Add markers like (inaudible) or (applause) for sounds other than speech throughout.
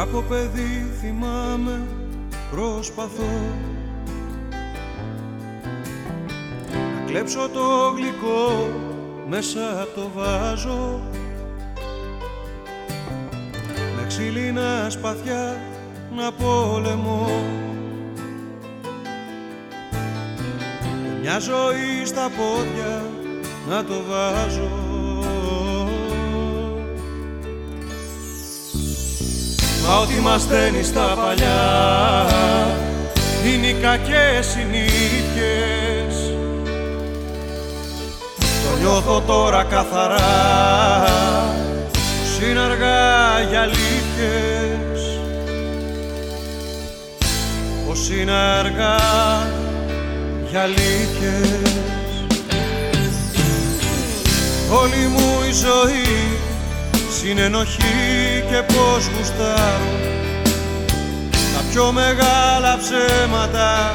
Από παιδί θυμάμαι προσπαθώ. Να κλέψω το γλυκό μέσα το βάζω. Με ξύλινα σπαθιά να πόλεμω Μια ζωή στα πόδια να το βάζω Μα ό,τι μας δένει στα παλιά είναι οι κακές συνήθειες. Το νιώθω τώρα καθαρά πως είναι αργά για αλήθειες. Πως είναι αργά για αλήθειες. Όλη μου η ζωή συνενοχή και πως γουστάρω τα πιο μεγάλα ψέματα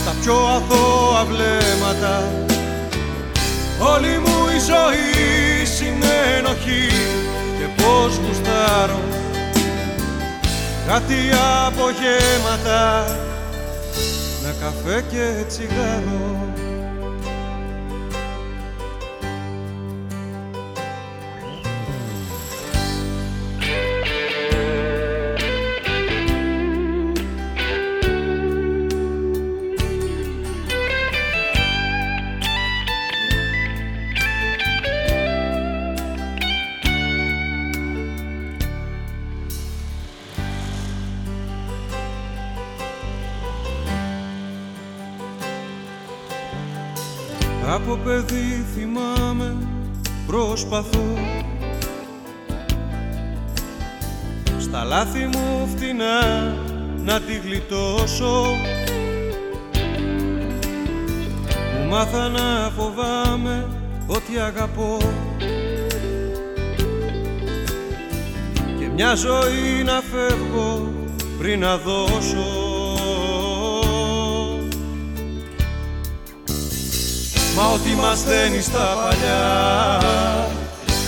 στα πιο αθώα βλέμματα. Όλη μου η ζωή συνενοχή και πως γουστάρω. Κάτι απογέματα με καφέ και τσιγάρο μια ζωή να φεύγω πριν να δώσω. Μα ό,τι μας δένεις στα παλιά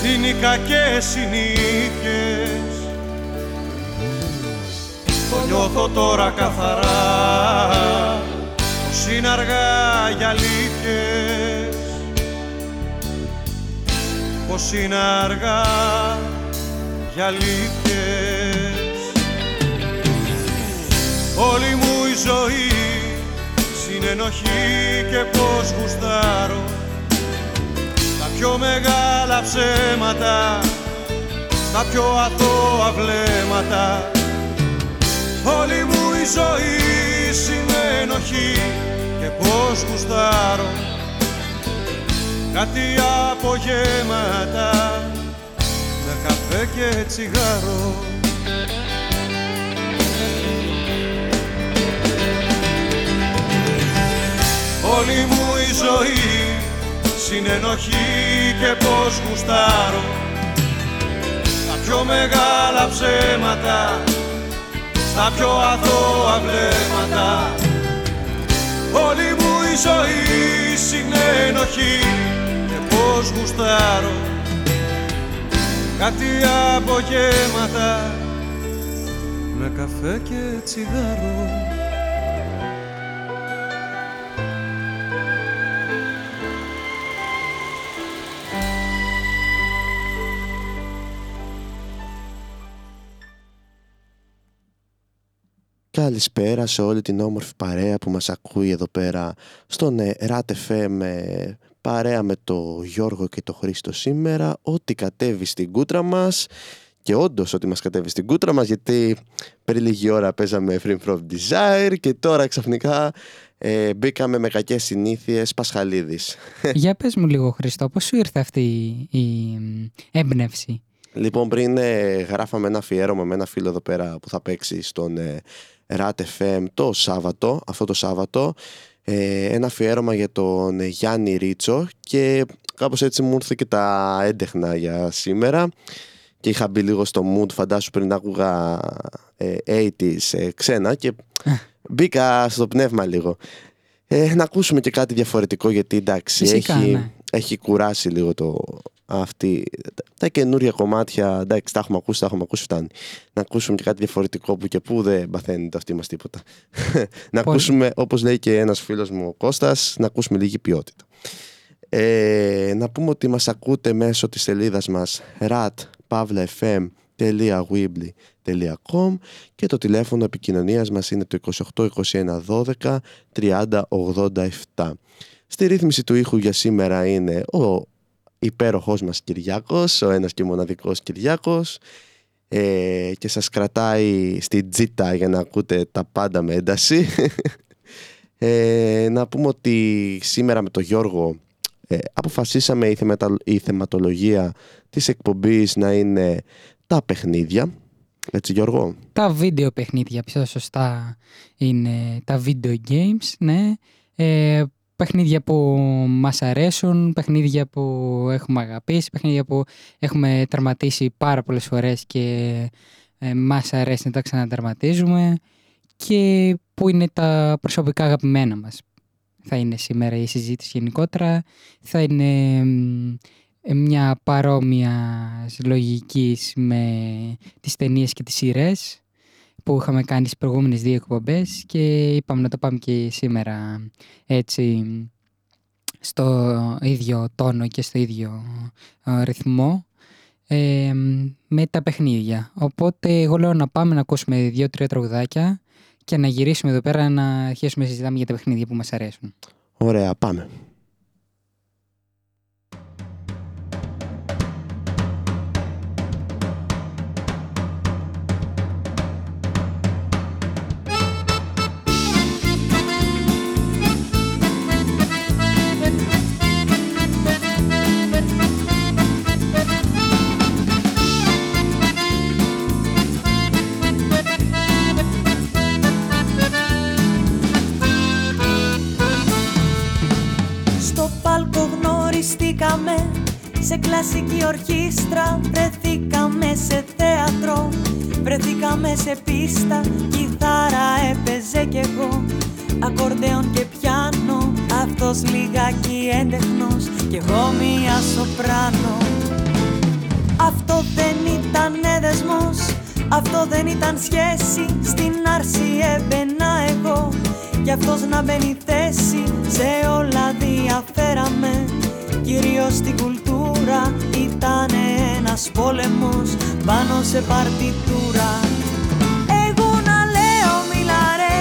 είναι οι κακές συνήθειες. Το νιώθω τώρα καθαρά πως είναι αργά για αλήθειες. Πως είναι αργά για αλήθειες Όλη μου η ζωή συνενοχή και πως γουστάρω τα πιο μεγάλα ψέματα στα πιο αθώα βλέμματα. Όλη μου η ζωή συνενοχή και πως γουστάρω κάτι απογέματα με καφέ και τσιγάρο όλη μου η ζωή συνενοχή και πως γουστάρω τα πιο μεγάλα ψέματα στα πιο αθώα βλέμματα. Όλη μου η ζωή συνενοχή και πως γουστάρω κάτι απογέματα με καφέ και τσιγάρο. Καλησπέρα σε όλη την όμορφη παρέα που μας ακούει εδώ πέρα στον RAT με παρέα με το Γιώργο και το Χρήστο σήμερα ό,τι κατέβει στην κούτρα μας και όντως ότι μας κατέβει στην κούτρα μας γιατί πριν λίγη ώρα παίζαμε Free From Desire και τώρα ξαφνικά ε, μπήκαμε με κακές συνήθειες Πασχαλίδης. (laughs) Για πες μου λίγο Χρήστο, πώς σου ήρθε αυτή η έμπνευση; Λοιπόν, πριν ε, γράφαμε ένα αφιέρωμα με ένα φίλο εδώ πέρα που θα παίξει στον ε, RAT FM το Σάββατο, αυτό το Σάββατο, ε, ένα αφιέρωμα για τον Γιάννη Ρίτσο και κάπως έτσι μου ήρθε και τα έντεχνα για σήμερα και είχα μπει λίγο στο mood, φαντάσου πριν άκουγα ε, 80's ε, ξένα και μπήκα στο πνεύμα λίγο. Ε, να ακούσουμε και κάτι διαφορετικό γιατί εντάξει έχει, ναι. έχει κουράσει λίγο το αυτή, τα καινούργια κομμάτια, εντάξει, τα έχουμε ακούσει, τα έχουμε ακούσει, φτάνει. Να ακούσουμε και κάτι διαφορετικό που και που δεν παθαίνει το αυτή μας τίποτα. (laughs) να ακούσουμε, όπως λέει και ένας φίλος μου ο Κώστας, να ακούσουμε λίγη ποιότητα. Ε, να πούμε ότι μας ακούτε μέσω της σελίδας μας rat.fm.weebly.com και το τηλέφωνο επικοινωνίας μας είναι το 28 21 12 30 87. Στη ρύθμιση του ήχου για σήμερα είναι ο υπέροχος μας Κυριάκος, ο ένας και μοναδικός Κυριάκος ε, και σας κρατάει στη τζίτα για να ακούτε τα πάντα με ένταση. Ε, να πούμε ότι σήμερα με τον Γιώργο ε, αποφασίσαμε η, η θεματολογία της εκπομπής να είναι τα παιχνίδια. Έτσι Γιώργο; Τα βίντεο παιχνίδια, πιο σωστά είναι τα video games, ναι. Ε, παιχνίδια που μας αρέσουν, παιχνίδια που έχουμε αγαπήσει, παιχνίδια που έχουμε τερματίσει πάρα πολλές φορές και ε, μας αρέσει να τα ξανατερματίζουμε και που είναι τα προσωπικά αγαπημένα μας. Θα είναι σήμερα η συζήτηση γενικότερα, θα είναι μια παρόμοιας λογικής με τις ταινίες και τις σειρές που είχαμε κάνει στις προηγούμενες δύο εκπομπές και είπαμε να το πάμε και σήμερα έτσι στο ίδιο τόνο και στο ίδιο ε, ρυθμό ε, με τα παιχνίδια. Οπότε εγώ λέω να πάμε να ακούσουμε δύο-τρία τραγουδάκια και να γυρίσουμε εδώ πέρα να αρχίσουμε να συζητάμε για τα παιχνίδια που μας αρέσουν. Ωραία, πάμε. Σε κλασική ορχήστρα. Βρεθήκαμε σε θέατρο Βρεθήκαμε σε πίστα. Κιθάρα έπαιζε κι εγώ Ακορντεόν και πιάνο. Αυτός λιγάκι έντεχνος Κι εγώ μία σοπράνο. Αυτό δεν ήταν δεσμός Αυτό δεν ήταν σχέση. Στην άρση έμπαινα εγώ Κι αυτός να μπαίνει θέση. Σε όλα διαφέραμε Κυρίως στην κουλτούρα ήταν ένας πόλεμος πάνω σε παρτιτούρα Εγώ να λέω μιλαρέ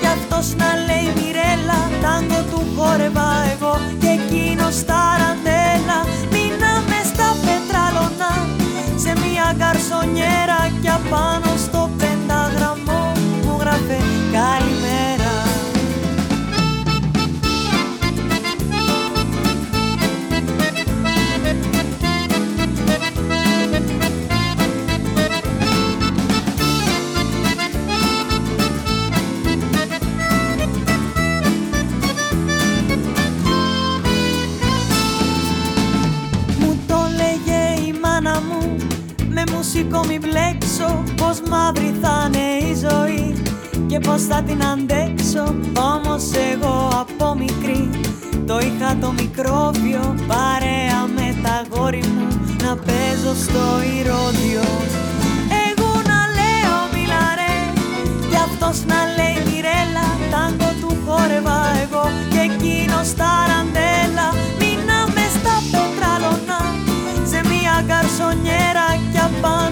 κι αυτός να λέει μιρέλα Τάγκο του χόρευα εγώ και εκείνος ταραντέλα Μείναμε στα πετράλωνα σε μια καρσονιέρα Κι απάνω μουσικό μη μπλέξω Πως μαύρη θα είναι η ζωή Και πως θα την αντέξω. Όμως εγώ από μικρή Το είχα το μικρόβιο Παρέα με τα γόρι μου Να παίζω στο ηρώδιο. Εγώ να λέω μιλαρέ Κι αυτός να λέει μιρέλα Τάγκο του χόρευα εγώ Και εκείνος ταραντέλα Μείναμε στα πετράλωνα Σε μια καρσονιέρα πάνω στο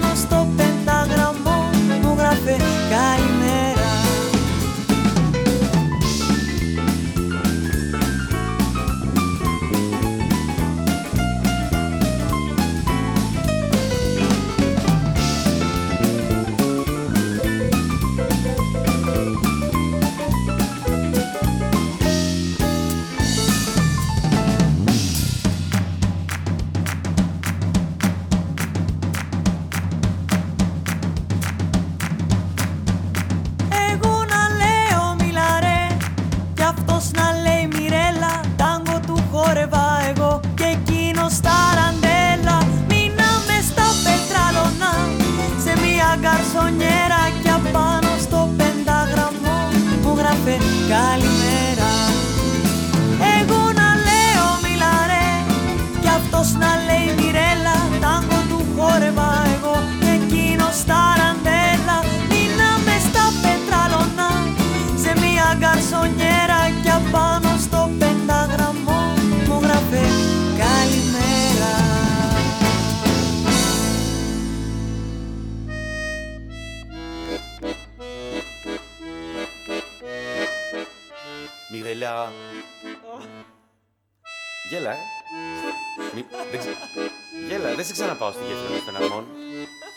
δεν σε ξαναπάω στη γέφυρα των Αρμών.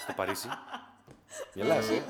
Στο Παρίσι. (laughs) Γελάς, ε;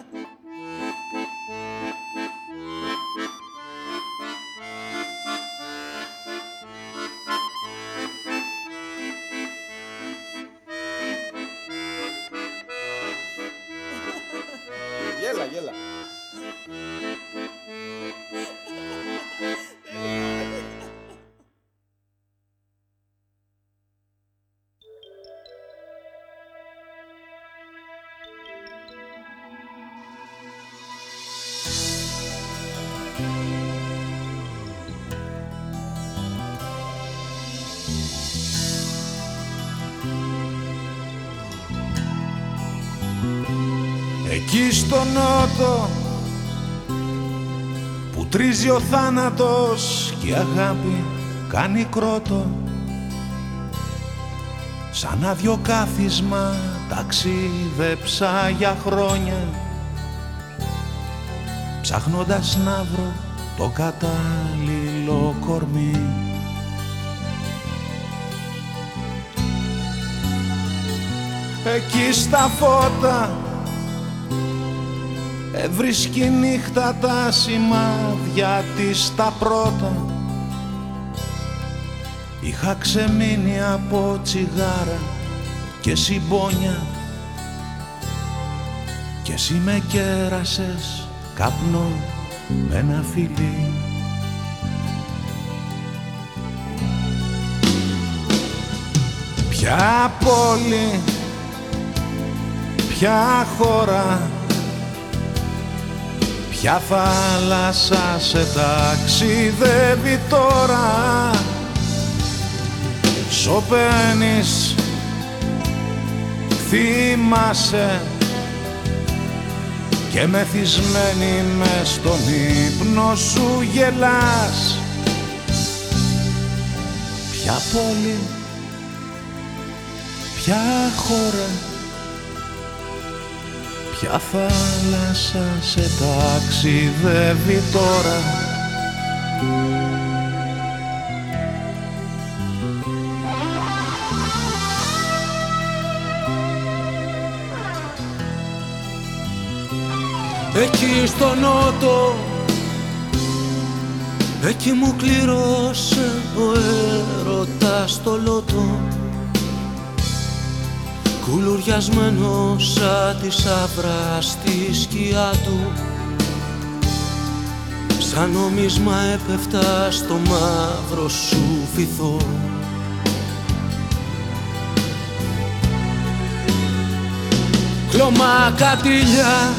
Νότο που τρίζει ο θάνατος και η αγάπη κάνει κρότο. Σαν άδειο κάθισμα ταξίδεψα για χρόνια ψάχνοντας να βρω το κατάλληλο κορμί. Εκεί στα φώτα Έβρισκει νύχτα τα σημάδια της τα πρώτα. Είχα ξεμείνει από τσιγάρα και συμπόνια. Και εσύ με κέρασες καπνό με ένα φιλί. Ποια πόλη, ποια χώρα Ποια θάλασσα σε ταξιδεύει τώρα. Σωπαίνεις, θυμάσαι Και μεθυσμένη με στον ύπνο σου γελάς. Ποια πόλη, ποια χώρα Ποια θάλασσα σε ταξιδεύει τώρα; Εκεί στο νότο Εκεί μου κλήρωσε ο έρωτας το λότο Κουλουριασμένος σαν τη σαύρα στη σκιά του. Σαν νομίσμα έπεφτα στο μαύρο σου φυθό Κλωμά κατήλια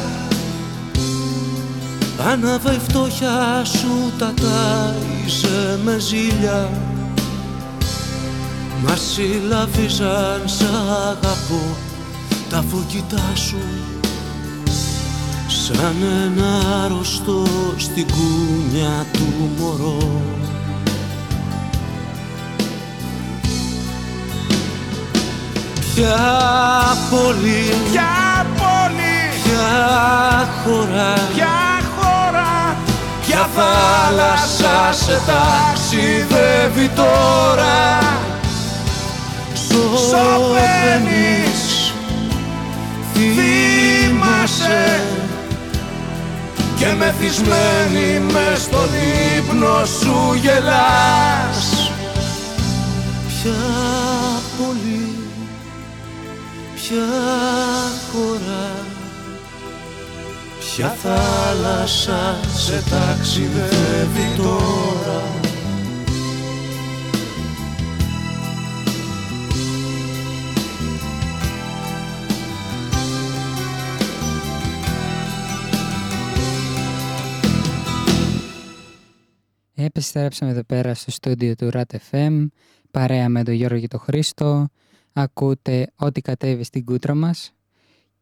Άναβε η φτώχεια σου τα τάιζε με ζήλια Μα συλλαβίζαν σ' αγαπώ τα φωκητά σου. Σαν ένα αρρωστό στην κούνια του μωρό. Ποια πόλη, Ποια πόλη, ποια χώρα, ποια χώρα ποια θάλασσα σε ταξιδεύει τώρα Σωπαίνεις, θυμάσαι Και μεθυσμένη μες στον ύπνο σου γελάς. Ποια πόλη, ποια χώρα Ποια θάλασσα σε ταξιδεύει τώρα Επιστρέψαμε εδώ πέρα στο στούντιο του RAT FM, παρέα με τον Γιώργο και τον Χρήστο. Ακούτε ό,τι κατέβει στην κούτρα μας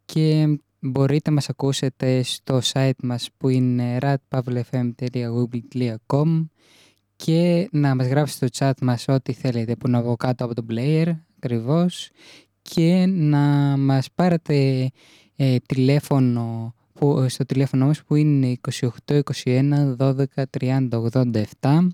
και μπορείτε να μας ακούσετε στο site μας που είναι ratpavlefm.google.com και να μας γράψετε στο chat μας ό,τι θέλετε που είναι από κάτω από το player ακριβώς και να μας πάρετε ε, τηλέφωνο που, στο τηλέφωνο μας που είναι 28 21 12 30 87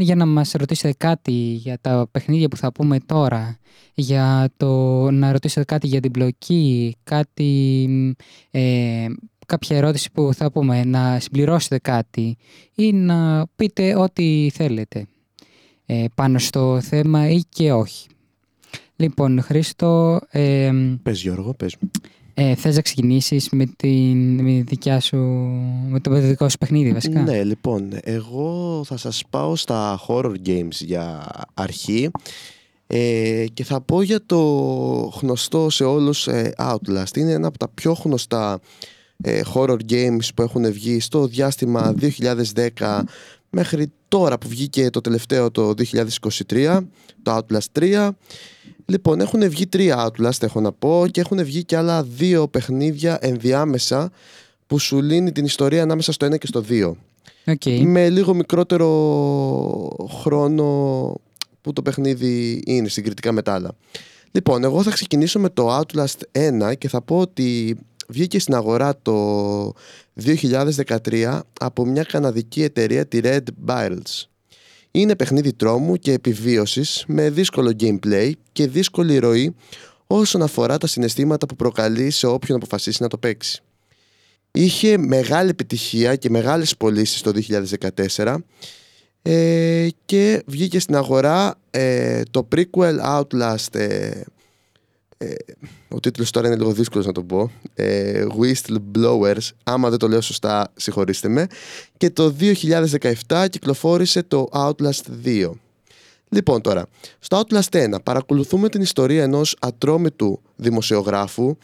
είναι για να μας ρωτήσετε κάτι για τα παιχνίδια που θα πούμε τώρα, για το να ρωτήσετε κάτι για την μπλοκή, κάτι, ε, κάποια ερώτηση που θα πούμε, να συμπληρώσετε κάτι ή να πείτε ό,τι θέλετε ε, πάνω στο θέμα ή και όχι. Λοιπόν, Χρήστο, ε, Πες Γιώργο, πες μου. Ε, θες να ξεκινήσεις με, την, με, τη δικιά σου, με το δικό σου παιχνίδι βασικά; Ναι, λοιπόν, εγώ θα σας πάω στα horror games για αρχή ε, και θα πω για το γνωστό σε όλους ε, Outlast. Είναι ένα από τα πιο γνωστά ε, horror games που έχουν βγει στο διάστημα 2010 μέχρι τώρα που βγήκε το τελευταίο το 2023, το Outlast 3. Λοιπόν, έχουν βγει τρία Outlast έχω να πω και έχουν βγει και άλλα δύο παιχνίδια ενδιάμεσα που σου λύνει την ιστορία ανάμεσα στο 1 και στο 2 Οκ. με λίγο μικρότερο χρόνο που το παιχνίδι είναι συγκριτικά με τα άλλα. Λοιπόν, εγώ θα ξεκινήσω με το Outlast 1 και θα πω ότι βγήκε στην αγορά το 2013 από μια καναδική εταιρεία, τη Red Barrels. Είναι παιχνίδι τρόμου και επιβίωσης με δύσκολο gameplay και δύσκολη ροή όσον αφορά τα συναισθήματα που προκαλεί σε όποιον αποφασίσει να το παίξει. Είχε μεγάλη επιτυχία και μεγάλες πωλήσεις το 2014 ε, και βγήκε στην αγορά ε, το prequel Outlast ε, ε, ο τίτλος τώρα είναι λίγο δύσκολος να το πω. Ε, Whistleblowers άμα δεν το λέω σωστά συγχωρήστε με. Και το 2017 κυκλοφόρησε το Outlast 2 Λοιπόν τώρα, στο Outlast 1 παρακολουθούμε την ιστορία ενός ατρόμητου δημοσιογράφου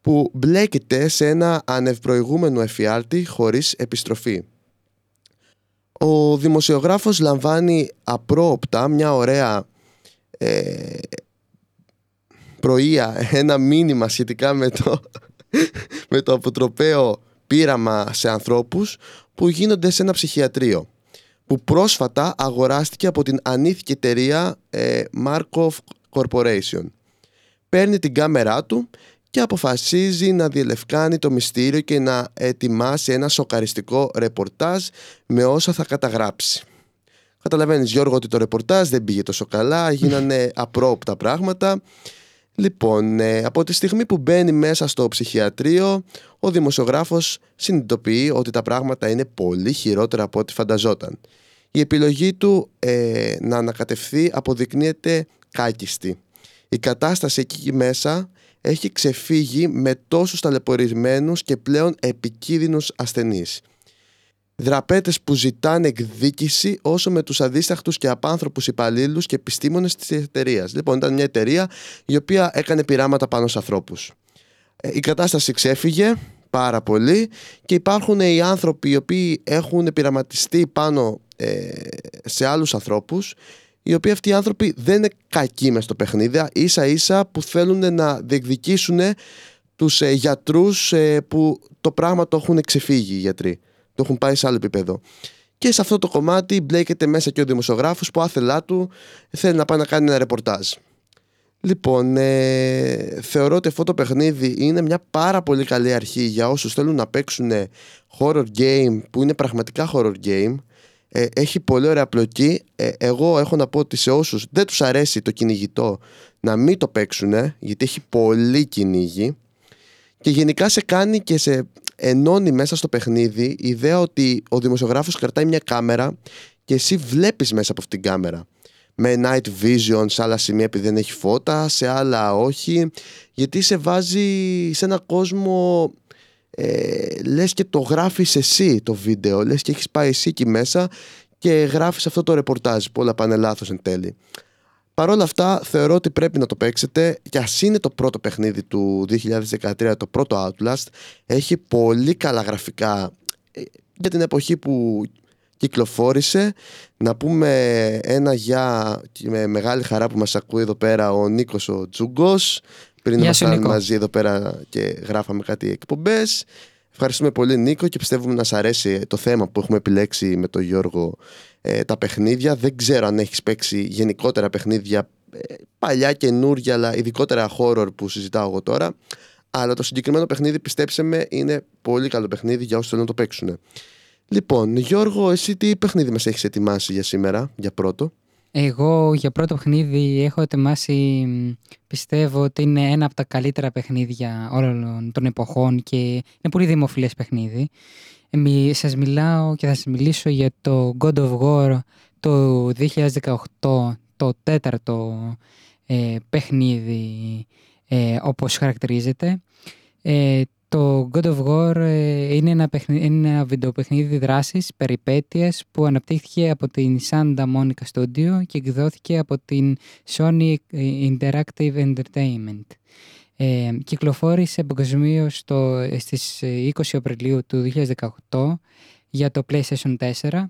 που μπλέκεται σε ένα ανευπροηγούμενο εφιάλτη χωρίς επιστροφή. Ο δημοσιογράφος λαμβάνει απρόοπτα μια ωραία ε, πρωία, ένα μήνυμα σχετικά με το, (laughs) με το αποτροπαίο πείραμα σε ανθρώπους που γίνονται σε ένα ψυχιατρίο που πρόσφατα αγοράστηκε από την ανήθικη εταιρεία ε, Markov Corporation. Παίρνει την κάμερά του και αποφασίζει να διελευκάνει το μυστήριο και να ετοιμάσει ένα σοκαριστικό ρεπορτάζ με όσα θα καταγράψει. Καταλαβαίνεις Γιώργο ότι το ρεπορτάζ δεν πήγε τόσο καλά, (laughs) γίνανε απρόπτα πράγματα. Λοιπόν, ε, από τη στιγμή που μπαίνει μέσα στο ψυχιατρίο, ο δημοσιογράφος συνειδητοποιεί ότι τα πράγματα είναι πολύ χειρότερα από ό,τι φανταζόταν. Η επιλογή του ε, να ανακατευθεί αποδεικνύεται κάκιστη. Η κατάσταση εκεί μέσα έχει ξεφύγει με τόσους ταλαιπωρημένους και πλέον επικίνδυνους ασθενείς. Δραπέτες που ζητάνε εκδίκηση όσο με τους αδίσταχτους και απάνθρωπους υπαλλήλους και επιστήμονες της εταιρείας. Λοιπόν, ήταν μια εταιρεία η οποία έκανε πειράματα πάνω σε ανθρώπους. Ε, Η κατάσταση ξέφυγε πάρα πολύ και υπάρχουν οι άνθρωποι οι οποίοι έχουν πειραματιστεί πάνω ε, σε άλλους ανθρώπους οι οποίοι αυτοί οι άνθρωποι δεν είναι κακοί μες στο παιχνίδι ίσα ίσα που θέλουν να διεκδικήσουν τους ε, γιατρούς ε, που το πράγμα το έχουν ξεφύγει οι γιατροί το έχουν πάει σε άλλο επίπεδο. Και σε αυτό το κομμάτι μπλέκεται μέσα και ο δημοσιογράφος που άθελά του θέλει να πάει να κάνει ένα ρεπορτάζ. Λοιπόν, ε, θεωρώ ότι αυτό το παιχνίδι είναι μια πάρα πολύ καλή αρχή για όσους θέλουν να παίξουν horror game που είναι πραγματικά horror game. Ε, έχει πολύ ωραία πλοκή. Ε, εγώ έχω να πω ότι σε όσους δεν τους αρέσει το κυνηγητό να μην το παίξουν γιατί έχει πολύ κυνήγι. Και γενικά σε κάνει και σε ενώνει μέσα στο παιχνίδι η ιδέα ότι ο δημοσιογράφος κρατάει μια κάμερα και εσύ βλέπεις μέσα από αυτήν την κάμερα. Με night vision σε άλλα σημεία επειδή δεν έχει φώτα, σε άλλα όχι. Γιατί σε βάζει σε ένα κόσμο ε, λες και το γράφεις εσύ το βίντεο λες και έχεις πάει εσύ εκεί μέσα και γράφεις αυτό το ρεπορτάζ που όλα πάνε λάθος εν τέλει Παρ' όλα αυτά θεωρώ ότι πρέπει να το παίξετε. Και ας είναι το πρώτο παιχνίδι του 2013 το πρώτο Outlast. Έχει πολύ καλά γραφικά ε, για την εποχή που κυκλοφόρησε. Να πούμε ένα για και με μεγάλη χαρά που μας ακούει εδώ πέρα ο Νίκος ο Τζούγκος. Πριν Γεια σου, ήμασταν Νίκο. μαζί εδώ πέρα και γράφαμε κάτι εκπομπές. Ευχαριστούμε πολύ Νίκο και πιστεύουμε να σας αρέσει το θέμα που έχουμε επιλέξει με τον Γιώργο ε, τα παιχνίδια. Δεν ξέρω αν έχεις παίξει γενικότερα παιχνίδια ε, παλιά, καινούρια, αλλά ειδικότερα horror που συζητάω εγώ τώρα. Αλλά το συγκεκριμένο παιχνίδι, πιστέψτε με, είναι πολύ καλό παιχνίδι για όσους θέλουν να το παίξουν. Λοιπόν, Γιώργο, εσύ τι παιχνίδι μας έχεις ετοιμάσει για σήμερα, για πρώτο; Εγώ για πρώτο παιχνίδι έχω ετοιμάσει, μ, πιστεύω ότι είναι ένα από τα καλύτερα παιχνίδια όλων των εποχών και είναι πολύ δημοφιλές παιχνίδι. Εμι, σας μιλάω και θα σας μιλήσω για το God of War το 2018, το τέταρτο ε, παιχνίδι ε, όπως χαρακτηρίζεται. Ε, το God of War ε, είναι ένα, παιχνίδι, είναι ένα βιντεοπαιχνίδι δράσης, περιπέτειας που αναπτύχθηκε από την Santa Monica Studio και εκδόθηκε από την Sony Interactive Entertainment. Ε, κυκλοφόρησε παγκοσμίως στις ε, 20 Απριλίου του 2018 για το PlayStation 4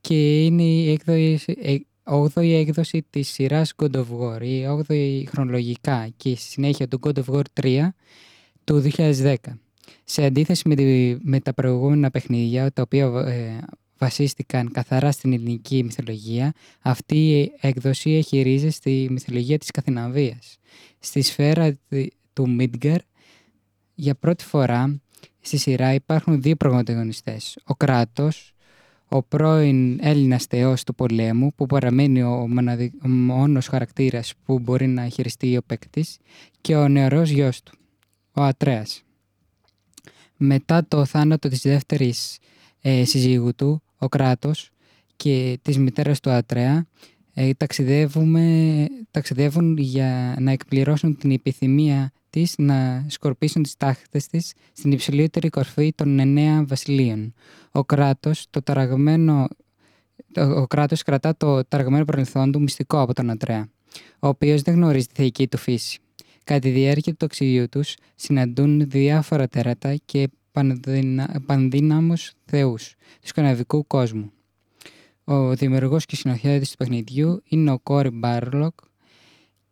και είναι η έκδοση, ε, 8η έκδοση της σειράς God of War, η 8η χρονολογικά και στη συνέχεια του God of War 3 του 2010. Σε αντίθεση με, τη- με τα προηγούμενα παιχνίδια, τα οποία ε, βασίστηκαν καθαρά στην ελληνική μυθολογία, αυτή η έκδοση έχει ρίζες στη μυθολογία της Καθηναβίας. Στη σφαίρα τη- του Μίτγκαρ, για πρώτη φορά στη σειρά υπάρχουν δύο πρωταγωνιστές. Ο Κράτος, ο πρώην Έλληνας θεός του πολέμου, που παραμένει ο, μοναδι... ο μόνος χαρακτήρας που μπορεί να χειριστεί ο παίκτης, και ο νεαρός γιος του, ο Ατρέας. Μετά το θάνατο της δεύτερης ε, συζύγου του, ο Κράτος και της μητέρας του Ατρέα, ε, ταξιδεύουμε, ταξιδεύουν για να εκπληρώσουν την επιθυμία της να σκορπίσουν τις τάχτες της στην υψηλότερη κορφή των εννέα βασιλείων. Ο κράτος, το ταραγμένο, το- ο κράτος κρατά το ταραγμένο παρελθόν του μυστικό από τον Ατρέα, ο οποίος δεν γνωρίζει τη θεϊκή του φύση. Κατά τη διάρκεια του ταξιδιού τους συναντούν διάφορα τέρατα και πανδυνα, πανδύναμους θεούς του σκαναβικού κόσμου. Ο δημιουργός και συνοχέδης του παιχνιδιού είναι ο Κόρι Μπάρλοκ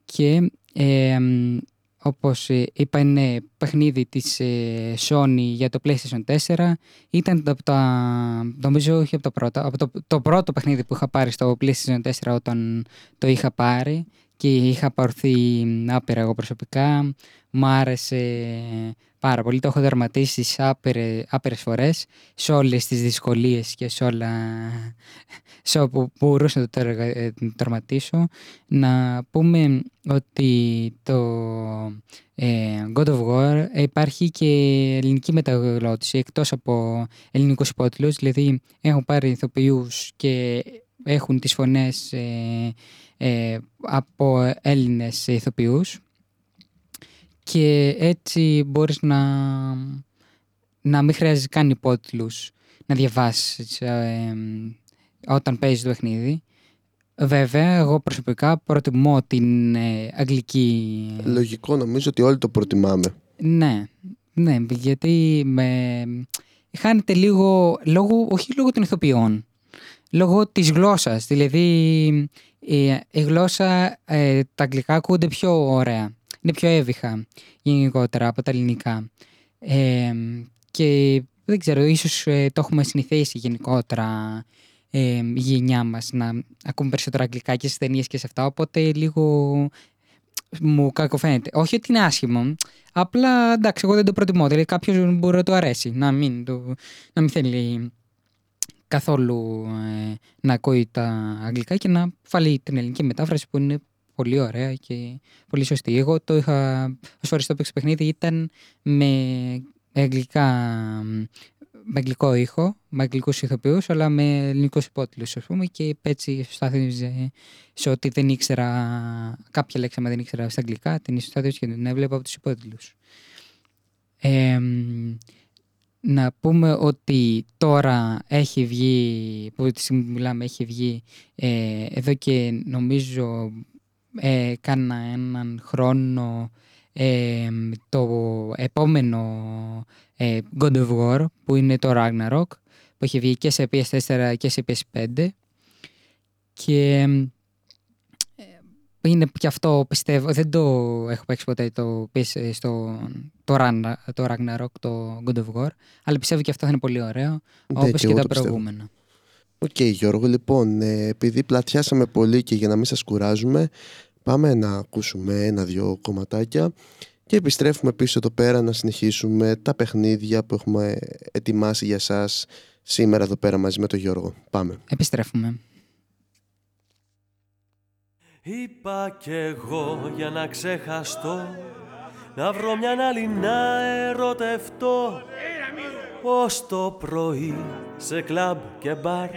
και ε, μ, όπως ε, είπα είναι παιχνίδι της ε, Sony για το PlayStation 4 ήταν από τα, νομίζω όχι από το πρώτο, από το, το πρώτο παιχνίδι που είχα πάρει στο PlayStation 4 όταν το είχα πάρει και είχα πάρθει άπειρα εγώ προσωπικά. Μ' άρεσε πάρα πολύ. Το έχω δερματίσει σε άπειρε, άπειρες φορές σε όλες τις δυσκολίες και σε όλα σε όπου μπορούσα να το τερα- ε, τερματίσω. Να πούμε ότι το ε, God of War υπάρχει και ελληνική μεταγλώτηση εκτός από ελληνικούς υπότιτλους, δηλαδή έχουν πάρει ηθοποιούς και έχουν τις φωνές ε, ε, από Έλληνες ηθοποιούς και έτσι μπορείς να, να μην χρειάζεται καν υπότιτλους να διαβάσεις ε, όταν παίζεις το παιχνίδι. Βέβαια, εγώ προσωπικά προτιμώ την ε, αγγλική... Λογικό νομίζω ότι όλοι το προτιμάμε. Ναι, ναι, γιατί με... χάνεται λίγο, λόγω, όχι λόγω των ηθοποιών, λόγω της γλώσσας. Δηλαδή, η, η γλώσσα, ε, τα αγγλικά ακούγονται πιο ωραία, είναι πιο έβυχα γενικότερα από τα ελληνικά. Ε, και δεν ξέρω, ίσως ε, το έχουμε συνηθίσει γενικότερα ε, η γενιά μας να ακούμε περισσότερα αγγλικά και στις ταινίες και σε αυτά, οπότε λίγο μου κακοφαίνεται. Όχι ότι είναι άσχημο, απλά εντάξει, εγώ δεν το προτιμώ. Δηλαδή κάποιος μπορεί να του αρέσει, να μην, του, να μην θέλει καθόλου ε, να ακούει τα αγγλικά και να βάλει την ελληνική μετάφραση που είναι πολύ ωραία και πολύ σωστή. Εγώ το είχα, ως φορές το παίξω παιχνίδι ήταν με αγγλικά, με αγγλικό ήχο, με αγγλικούς ηθοποιούς, αλλά με ελληνικούς υπότιτλους, ας πούμε, και έτσι στάθμιζε σε ότι δεν ήξερα κάποια λέξη, άμα δεν ήξερα στα αγγλικά, την ιστοσθέτευση και την έβλεπα από τους υπότιτλους. Ε, να πούμε ότι τώρα έχει βγει, που τη στιγμή που μιλάμε έχει βγει ε, εδώ και νομίζω ε, κάνα έναν χρόνο ε, το επόμενο ε, God of War που είναι το Ragnarok που έχει βγει και σε PS4 και σε PS5 και ε, είναι και αυτό πιστεύω, δεν το έχω παίξει ποτέ το, PS στο, το, Ragna- το Ragnarok, το God of War, αλλά πιστεύω και αυτό θα είναι πολύ ωραίο, Ναι, όπως και, εγώ τα το πιστεύω. προηγούμενα. Οκ Γιώργο, λοιπόν, ε, επειδή πλατιάσαμε πολύ και για να μην σας κουράζουμε, πάμε να ακούσουμε ένα-δυο κομματάκια και επιστρέφουμε πίσω εδώ πέρα να συνεχίσουμε τα παιχνίδια που έχουμε ετοιμάσει για σας σήμερα εδώ πέρα μαζί με τον Γιώργο. Πάμε. Επιστρέφουμε. Είπα κι εγώ για να ξεχαστώ Να βρω μια άλλη να ερωτευτώ Ως το πρωί σε κλαμπ και μπαρ.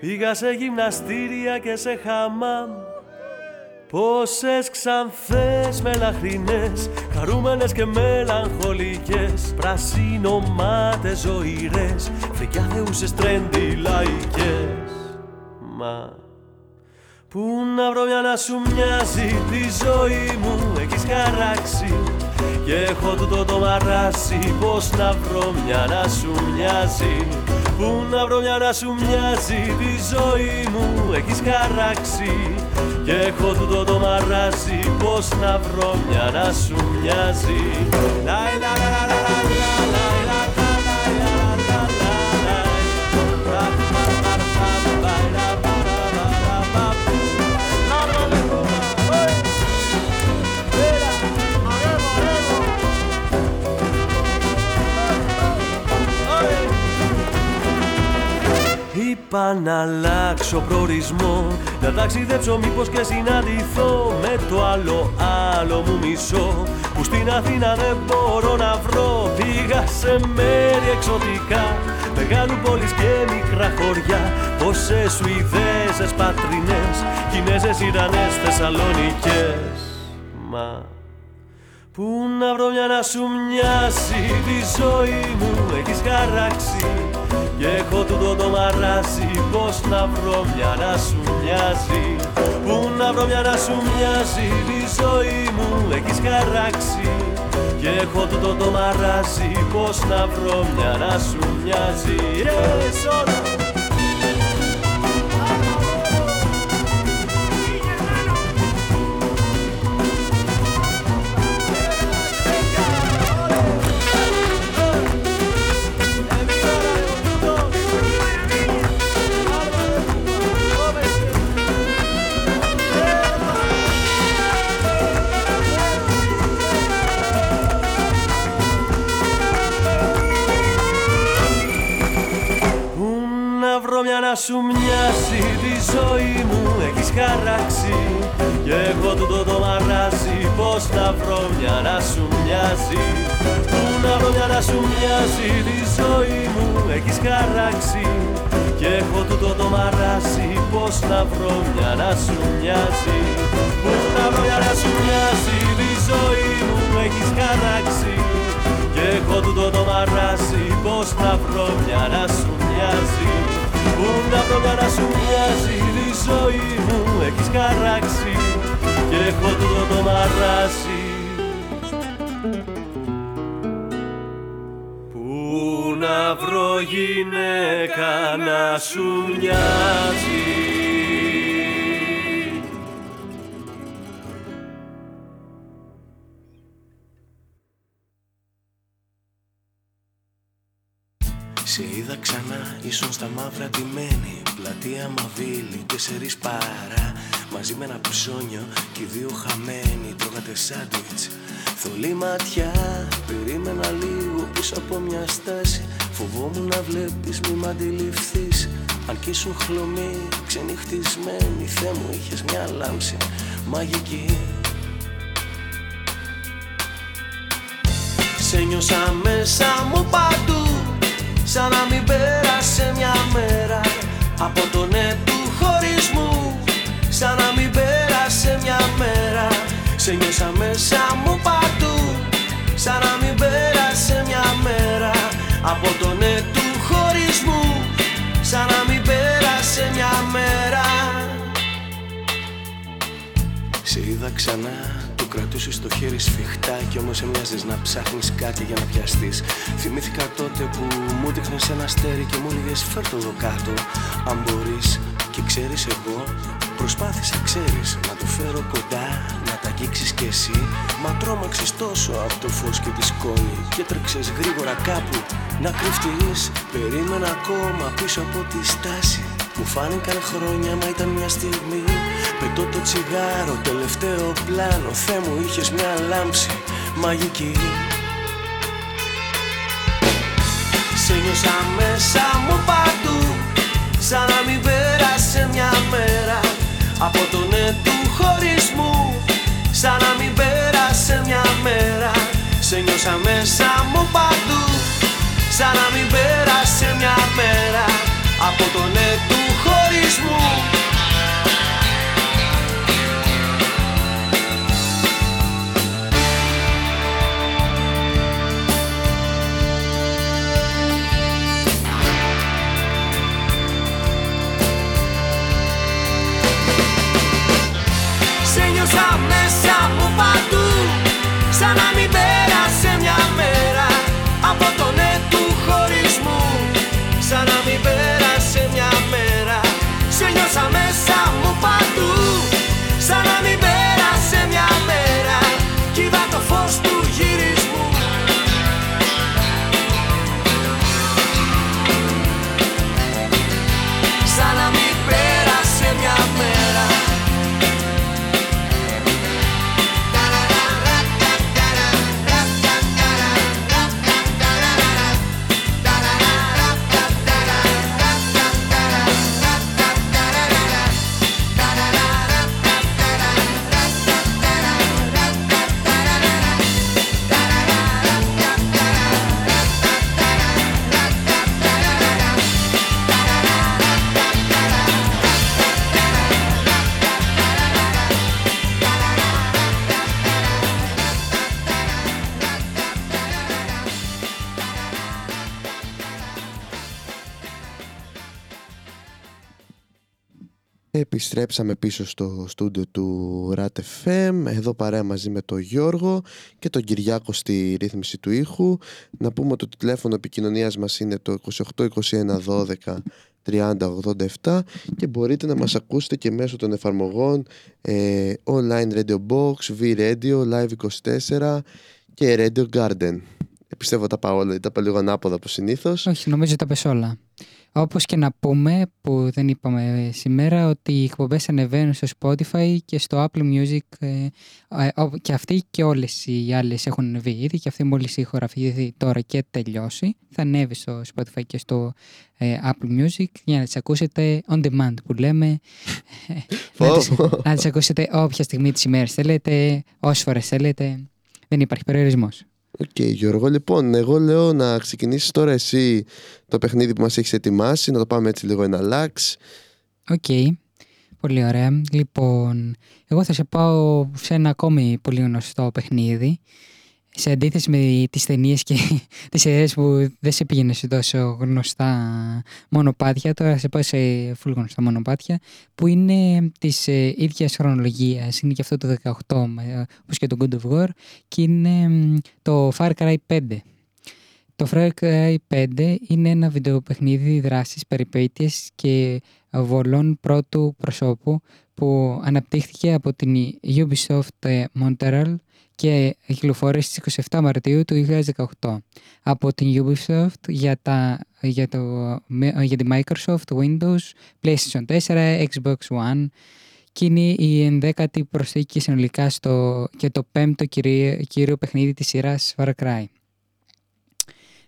Πήγα σε γυμναστήρια και σε χαμάμ. Πόσες ξανθές μελαχρινές Χαρούμενες και μελαγχολικές Πρασίνομάτες ζωηρές Φρικιά θεούσες τρέντι λαϊκές. Μα Πού να βρω μια να σου μοιάζει τη ζωή μου έχεις χαράξει. Και έχω τούτο το μαράσι πως να βρω μια να σου μοιάζει Πού να βρω μια να σου μοιάζει τη ζωή μου. Έχεις χαράξει Και έχω τούτο το μαράσι πως να βρω μια να σου μοιάζει. Λαϊ, λα, λα, λα, λα, λα, λα, λα, Είπα να αλλάξω προορισμό. Να ταξιδέψω μήπως και συναντηθώ Με το άλλο άλλο μου μισό. Που στην Αθήνα δεν μπορώ να βρω Πήγα σε μέρη εξωτικά. Μεγάλου πόλεις και μικρά χωριά. Πόσες Σουηδέζες πατρινές Κινέζες, Ιρανές, Θεσσαλονικές Μα Πού να βρω μια να σου μοιάσει τη ζωή μου έχεις χαράξει και έχω τούτο το μαράσι πως να βρω μια να σου μοιάζει. Πού να βρω μια να σου μοιάζει τη ζωή μου έχεις χαράξει. Και έχω τούτο το μαράσι πως να βρω μια να σου μοιάζει. Yes, όλα. Να σου μοιάζει τη ζωή μου έχεις χαράξει. Και έχω τούτο το μαράζει πως να βρω μια να σου μοιάζει. Πού να βρω μια να σου μοιάζει τη ζωή μου έχεις χαράξει. Και έχω τούτο το μαράζει πως να βρω μια να σου μοιάζει. Πού να βρω μια να σου μοιάζει τη ζωή μου έχεις χαράξει. Και έχω τούτο το μαράσι πως να βρω μια να σου μοιάζει Πού να βρω μια να σου μοιάζει τη ζωή μου. Έχεις χαράξει Και έχω τούτο το μαράσι Πού να βρω γυναίκα να σου μοιάζει; Ξανά, ίσον στα μαύρα ντυμένη. Πλατεία Μαβίλη, τέσσερις παρά. Μαζί με ένα ψώνιο και οι δύο χαμένοι. Τρώγατε σάντουιτς Θολή ματιά, περίμενα λίγο πίσω από μια στάση. Φοβόμουν να βλέπεις μη μ' αντιληφθείς. Αν κι ήσουν χλωμή, ξενυχτισμένη Θεέ μου είχες μια λάμψη μαγική. Σε νιώσα μέσα μου παντού Σαν να μην πέρασε μια μέρα Από το ναι του χωρισμού Σαν να μην πέρασε μια μέρα Σε νιώσα μέσα μου παντού. Σαν να μην πέρασε μια μέρα Από το ναι του χωρισμού Σαν να μην πέρασε μια μέρα. Σε είδα ξανά. του κρατούσες στο χέρι σφιχτά Κι όμως έμοιαζες να ψάχνεις κάτι για να πιαστείς. Θυμήθηκα τότε που μου δείχνες ένα αστέρι Και μου έλεγες φέρ το εδώ κάτω Αν μπορείς και ξέρεις εγώ Προσπάθησα ξέρεις να το φέρω κοντά Να τα αγγίξεις κι εσύ. Μα τρόμαξες τόσο από το φως και τη σκόνη Και τρέξες γρήγορα κάπου να κρυφτείς. Περίμενα ακόμα πίσω από τη στάση μου φάνηκαν χρόνια μα ήταν μια στιγμή Πετώ το τσιγάρο, τελευταίο πλάνο. Θεέ μου είχες μια λάμψη μαγική. Σε νιώσα μέσα μου παντού Σαν να μην πέρασε μια μέρα. Από τον του χωρισμού Σαν να μην πέρασε μια μέρα. Σε νιώσα μέσα μου παντού Σαν να μην πέρασε μια μέρα. Από τον του χωρισμού νιώσα μέσα μου παντού Σαν να μην πέρασε μια μέρα Επιστρέψαμε πίσω στο στούντιο του RAT FM, εδώ παρέα μαζί με τον Γιώργο και τον Κυριάκο στη ρύθμιση του ήχου. Να πούμε ότι το τηλέφωνο επικοινωνίας μας είναι το 28 21 12 30 87 και μπορείτε να μας ακούσετε και μέσω των εφαρμογών ε, Online Radio Box, V-Radio, Live24 και Radio Garden. Ε, πιστεύω τα πάω όλα, τα πάω λίγο ανάποδα από συνήθως. Όχι, νομίζω τα πες όλα. Όπως και να πούμε, που δεν είπαμε σήμερα, ότι οι εκπομπές ανεβαίνουν στο Spotify και στο Apple Music ε, ε, ο- και αυτοί και όλες οι άλλες έχουν ανεβεί ήδη και αυτή μόλις η ηχογραφηθεί τώρα και τελειώσει θα ανέβει στο Spotify και στο ε, Apple Music για να τις ακούσετε on demand που λέμε. (laughs) Να, τις, να τις ακούσετε όποια στιγμή της ημέρας θέλετε, όσες φορές θέλετε. Δεν υπάρχει περιορισμός. Οκ, Γιώργο, λοιπόν, εγώ λέω να ξεκινήσεις τώρα εσύ το παιχνίδι που μας έχεις ετοιμάσει, να το πάμε έτσι λίγο ένα relax. Ok. Πολύ ωραία. Λοιπόν, εγώ θα σε πάω σε ένα ακόμη πολύ γνωστό παιχνίδι. Σε αντίθεση με τις ταινίες και (laughs) τις σειρές που δεν σε πήγαινε σε τόσο γνωστά μονοπάτια, τώρα θα σε πάω σε full γνωστά μονοπάτια, που είναι της ε, ίδιας χρονολογίας. Είναι και αυτό το 18, ε, όπως και το God of War, και είναι μ, το Far Cry 5. Το Far Cry 5 είναι ένα βιντεοπαιχνίδι δράσης, περιπέτειες και βολών πρώτου προσώπου που αναπτύχθηκε από την Ubisoft ε, Montreal και κυκλοφόρησε στις 27 Μαρτίου του 2018 από την Ubisoft για, τα, για, το, για τη Microsoft, Windows, PlayStation 4, Xbox One και είναι η ενδέκατη προσθήκη συνολικά στο, και το πέμπτο κυρίω, κύριο παιχνίδι της σειράς Far Cry.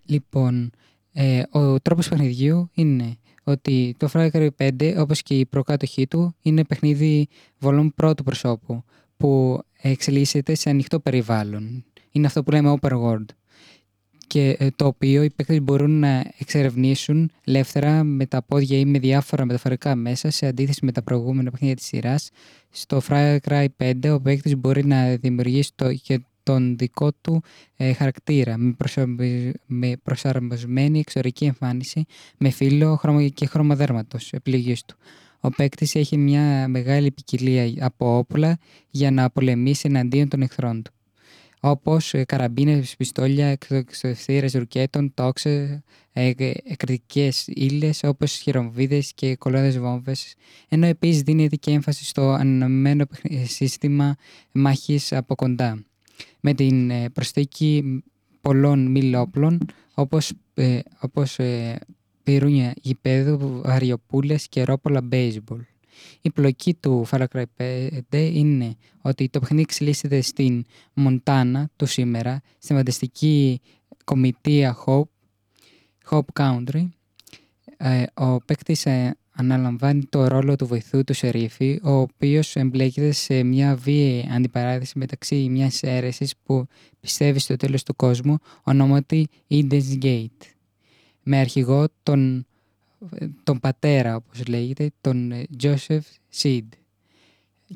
Λοιπόν, ε, ο τρόπος παιχνιδιού είναι ότι το Far Cry 5, όπως και η προκάτοχή του, είναι παιχνίδι βολών πρώτου προσώπου, που εξελίσσεται σε ανοιχτό περιβάλλον. Είναι αυτό που λέμε open world. Και ε, το οποίο οι παίκτες μπορούν να εξερευνήσουν ελεύθερα με τα πόδια ή με διάφορα μεταφορικά μέσα, σε αντίθεση με τα προηγούμενα παιχνίδια της σειράς. Στο Far Cry 5 ο παίκτης μπορεί να δημιουργήσει το, και τον δικό του ε, χαρακτήρα με, προσαρμοσ- με προσαρμοσμένη εξωτερική εμφάνιση με φύλλο χρώμα και χρώμα δέρματος επιλογής του. Ο παίκτης έχει μια μεγάλη ποικιλία από όπλα για να πολεμήσει εναντίον των εχθρών του. Όπως καραμπίνες, πιστόλια, εξωθήρε ρουκέτων, τόξε, εκρητικές ύλες όπως χειρομβίδες και κολόνε βόμβες. Ενώ επίσης δίνεται και έμφαση στο ανανεωμένο παιχνι- σύστημα μάχης από κοντά. Με την ε, προσθήκη πολλών μήλοπλων όπως, ε, όπως ε, πυρούνια γηπέδου, αριοπούλες και ρόπολα baseball. Η πλοκή του Far Cry 5 είναι ότι το παιχνίδι εξελίσσεται στην Μοντάνα του σήμερα, στην φανταστική κομιτεία Hope, Hope Country. Ε, ο παίκτης αναλαμβάνει το ρόλο του βοηθού του Σερίφη, ο οποίος εμπλέκεται σε μια βίαιη αντιπαράθεση μεταξύ μιας αίρεσης που πιστεύει στο τέλος του κόσμου, ονόματι Eden's Gate, με αρχηγό τον, τον πατέρα, όπως λέγεται, τον Joseph Seed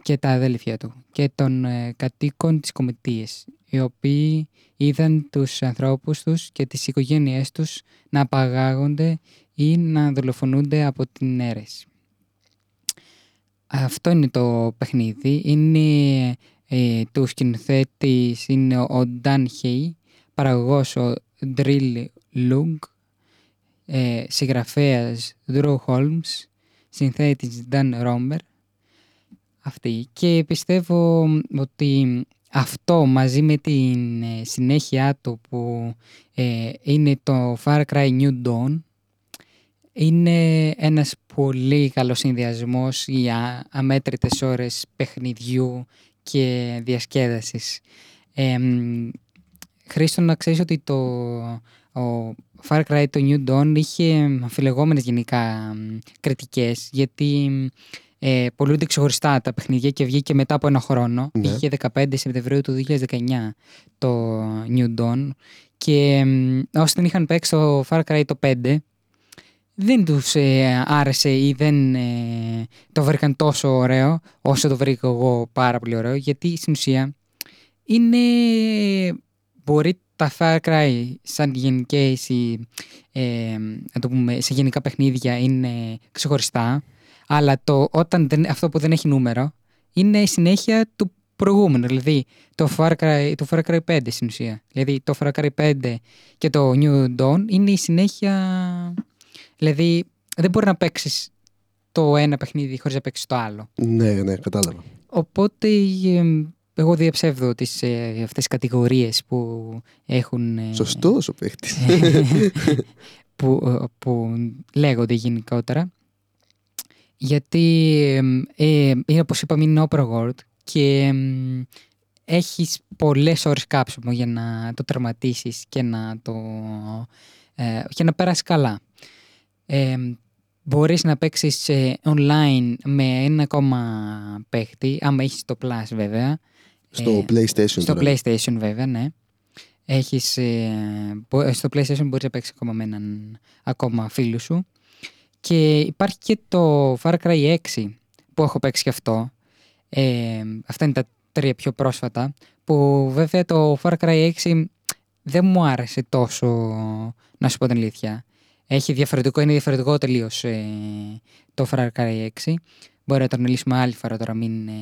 και τα αδέλφια του και των ε, κατοίκων της κομιτείας, οι οποίοι είδαν τους ανθρώπους τους και τις οικογένειές τους να απαγάγονται ή να δολοφονούνται από την αίρεση. Αυτό είναι το παιχνίδι. Είναι ε, του σκηνοθέτης είναι ο Dan Hay, παραγωγός ο Drill Lug, ε, συγγραφέας Drew Holmes, συνθέτης Dan Romer. Αυτή. Και πιστεύω ότι αυτό μαζί με την ε, συνέχεια του που ε, είναι το Far Cry New Dawn είναι ένας πολύ καλός συνδυασμός για αμέτρητες ώρες παιχνιδιού και διασκέδασης. Ε, Χρήστο να ξέρεις ότι το ο Far Cry το New Dawn είχε αμφιλεγόμενες γενικά κριτικές γιατί ε, πολλούνται ξεχωριστά τα παιχνίδια και βγήκε μετά από ένα χρόνο. Ναι. Είχε 15 Σεπτεμβρίου του 2019 το New Dawn και όσοι δεν είχαν παίξει το Far Cry το 5 δεν τους ε, άρεσε ή δεν ε, το βρήκαν τόσο ωραίο όσο το βρήκα εγώ πάρα πολύ ωραίο γιατί στην ουσία είναι μπορεί τα Far Cry σαν γενικές ή, ε, να το πούμε, σε γενικά παιχνίδια είναι ξεχωριστά αλλά το, όταν δεν, αυτό που δεν έχει νούμερο είναι η συνέχεια του προηγούμενου. Δηλαδή το Far Cry, το Far Cry 5 στην ουσία. Δηλαδή το Far Cry 5 και το New Dawn είναι η συνέχεια. Δηλαδή δεν μπορεί να παίξεις το ένα παιχνίδι χωρίς να παίξεις το άλλο. Ναι, ναι, κατάλαβα. Οπότε ε, εγώ διαψεύδω τις, ε, αυτές τις κατηγορίες που έχουν... ε, Σωστός ο παίχτης. (laughs) που, ε, που λέγονται γενικότερα. Γιατί ε, ε, είναι όπως είπαμε είναι open world και ε, έχεις πολλές ώρες κάψιμο για να το τερματίσεις και να το ε, και να περάσει καλά. Ε, μπορείς να παίξεις ε, online με ένα ακόμα παίχτη, άμα έχεις το Plus βέβαια. Στο Ε, PlayStation στο τώρα. PlayStation βέβαια, ναι. Έχεις, ε, μπο- στο PlayStation μπορείς να παίξεις ακόμα με έναν ακόμα φίλο σου. Και υπάρχει και το Far Cry 6 που έχω παίξει και αυτό. Ε, αυτά είναι τα τρία πιο πρόσφατα. Που βέβαια το Far Cry 6 δεν μου άρεσε τόσο, να σου πω την αλήθεια. Έχει διαφορετικό, είναι διαφορετικό τελείως το Far Cry 6. Μπορεί να το αναλύσουμε άλλη φορά τώρα, μην, ε,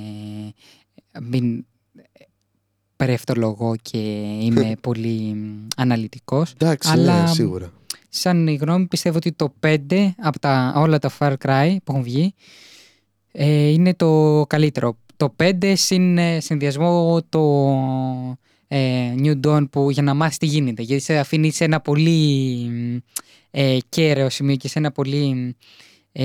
μην περευτολογώ και είμαι (laughs) πολύ αναλυτικός. Εντάξει, Αλλά- ναι, σίγουρα. Σαν γνώμη πιστεύω ότι το 5 από τα, όλα τα Far Cry που έχουν βγει ε, είναι το καλύτερο. Το 5 συν ε, συνδυασμό το ε, New Dawn που για να μάθεις τι γίνεται. Γιατί σε αφήνει σε ένα πολύ ε, κέραιο σημείο και σε ένα πολύ ε,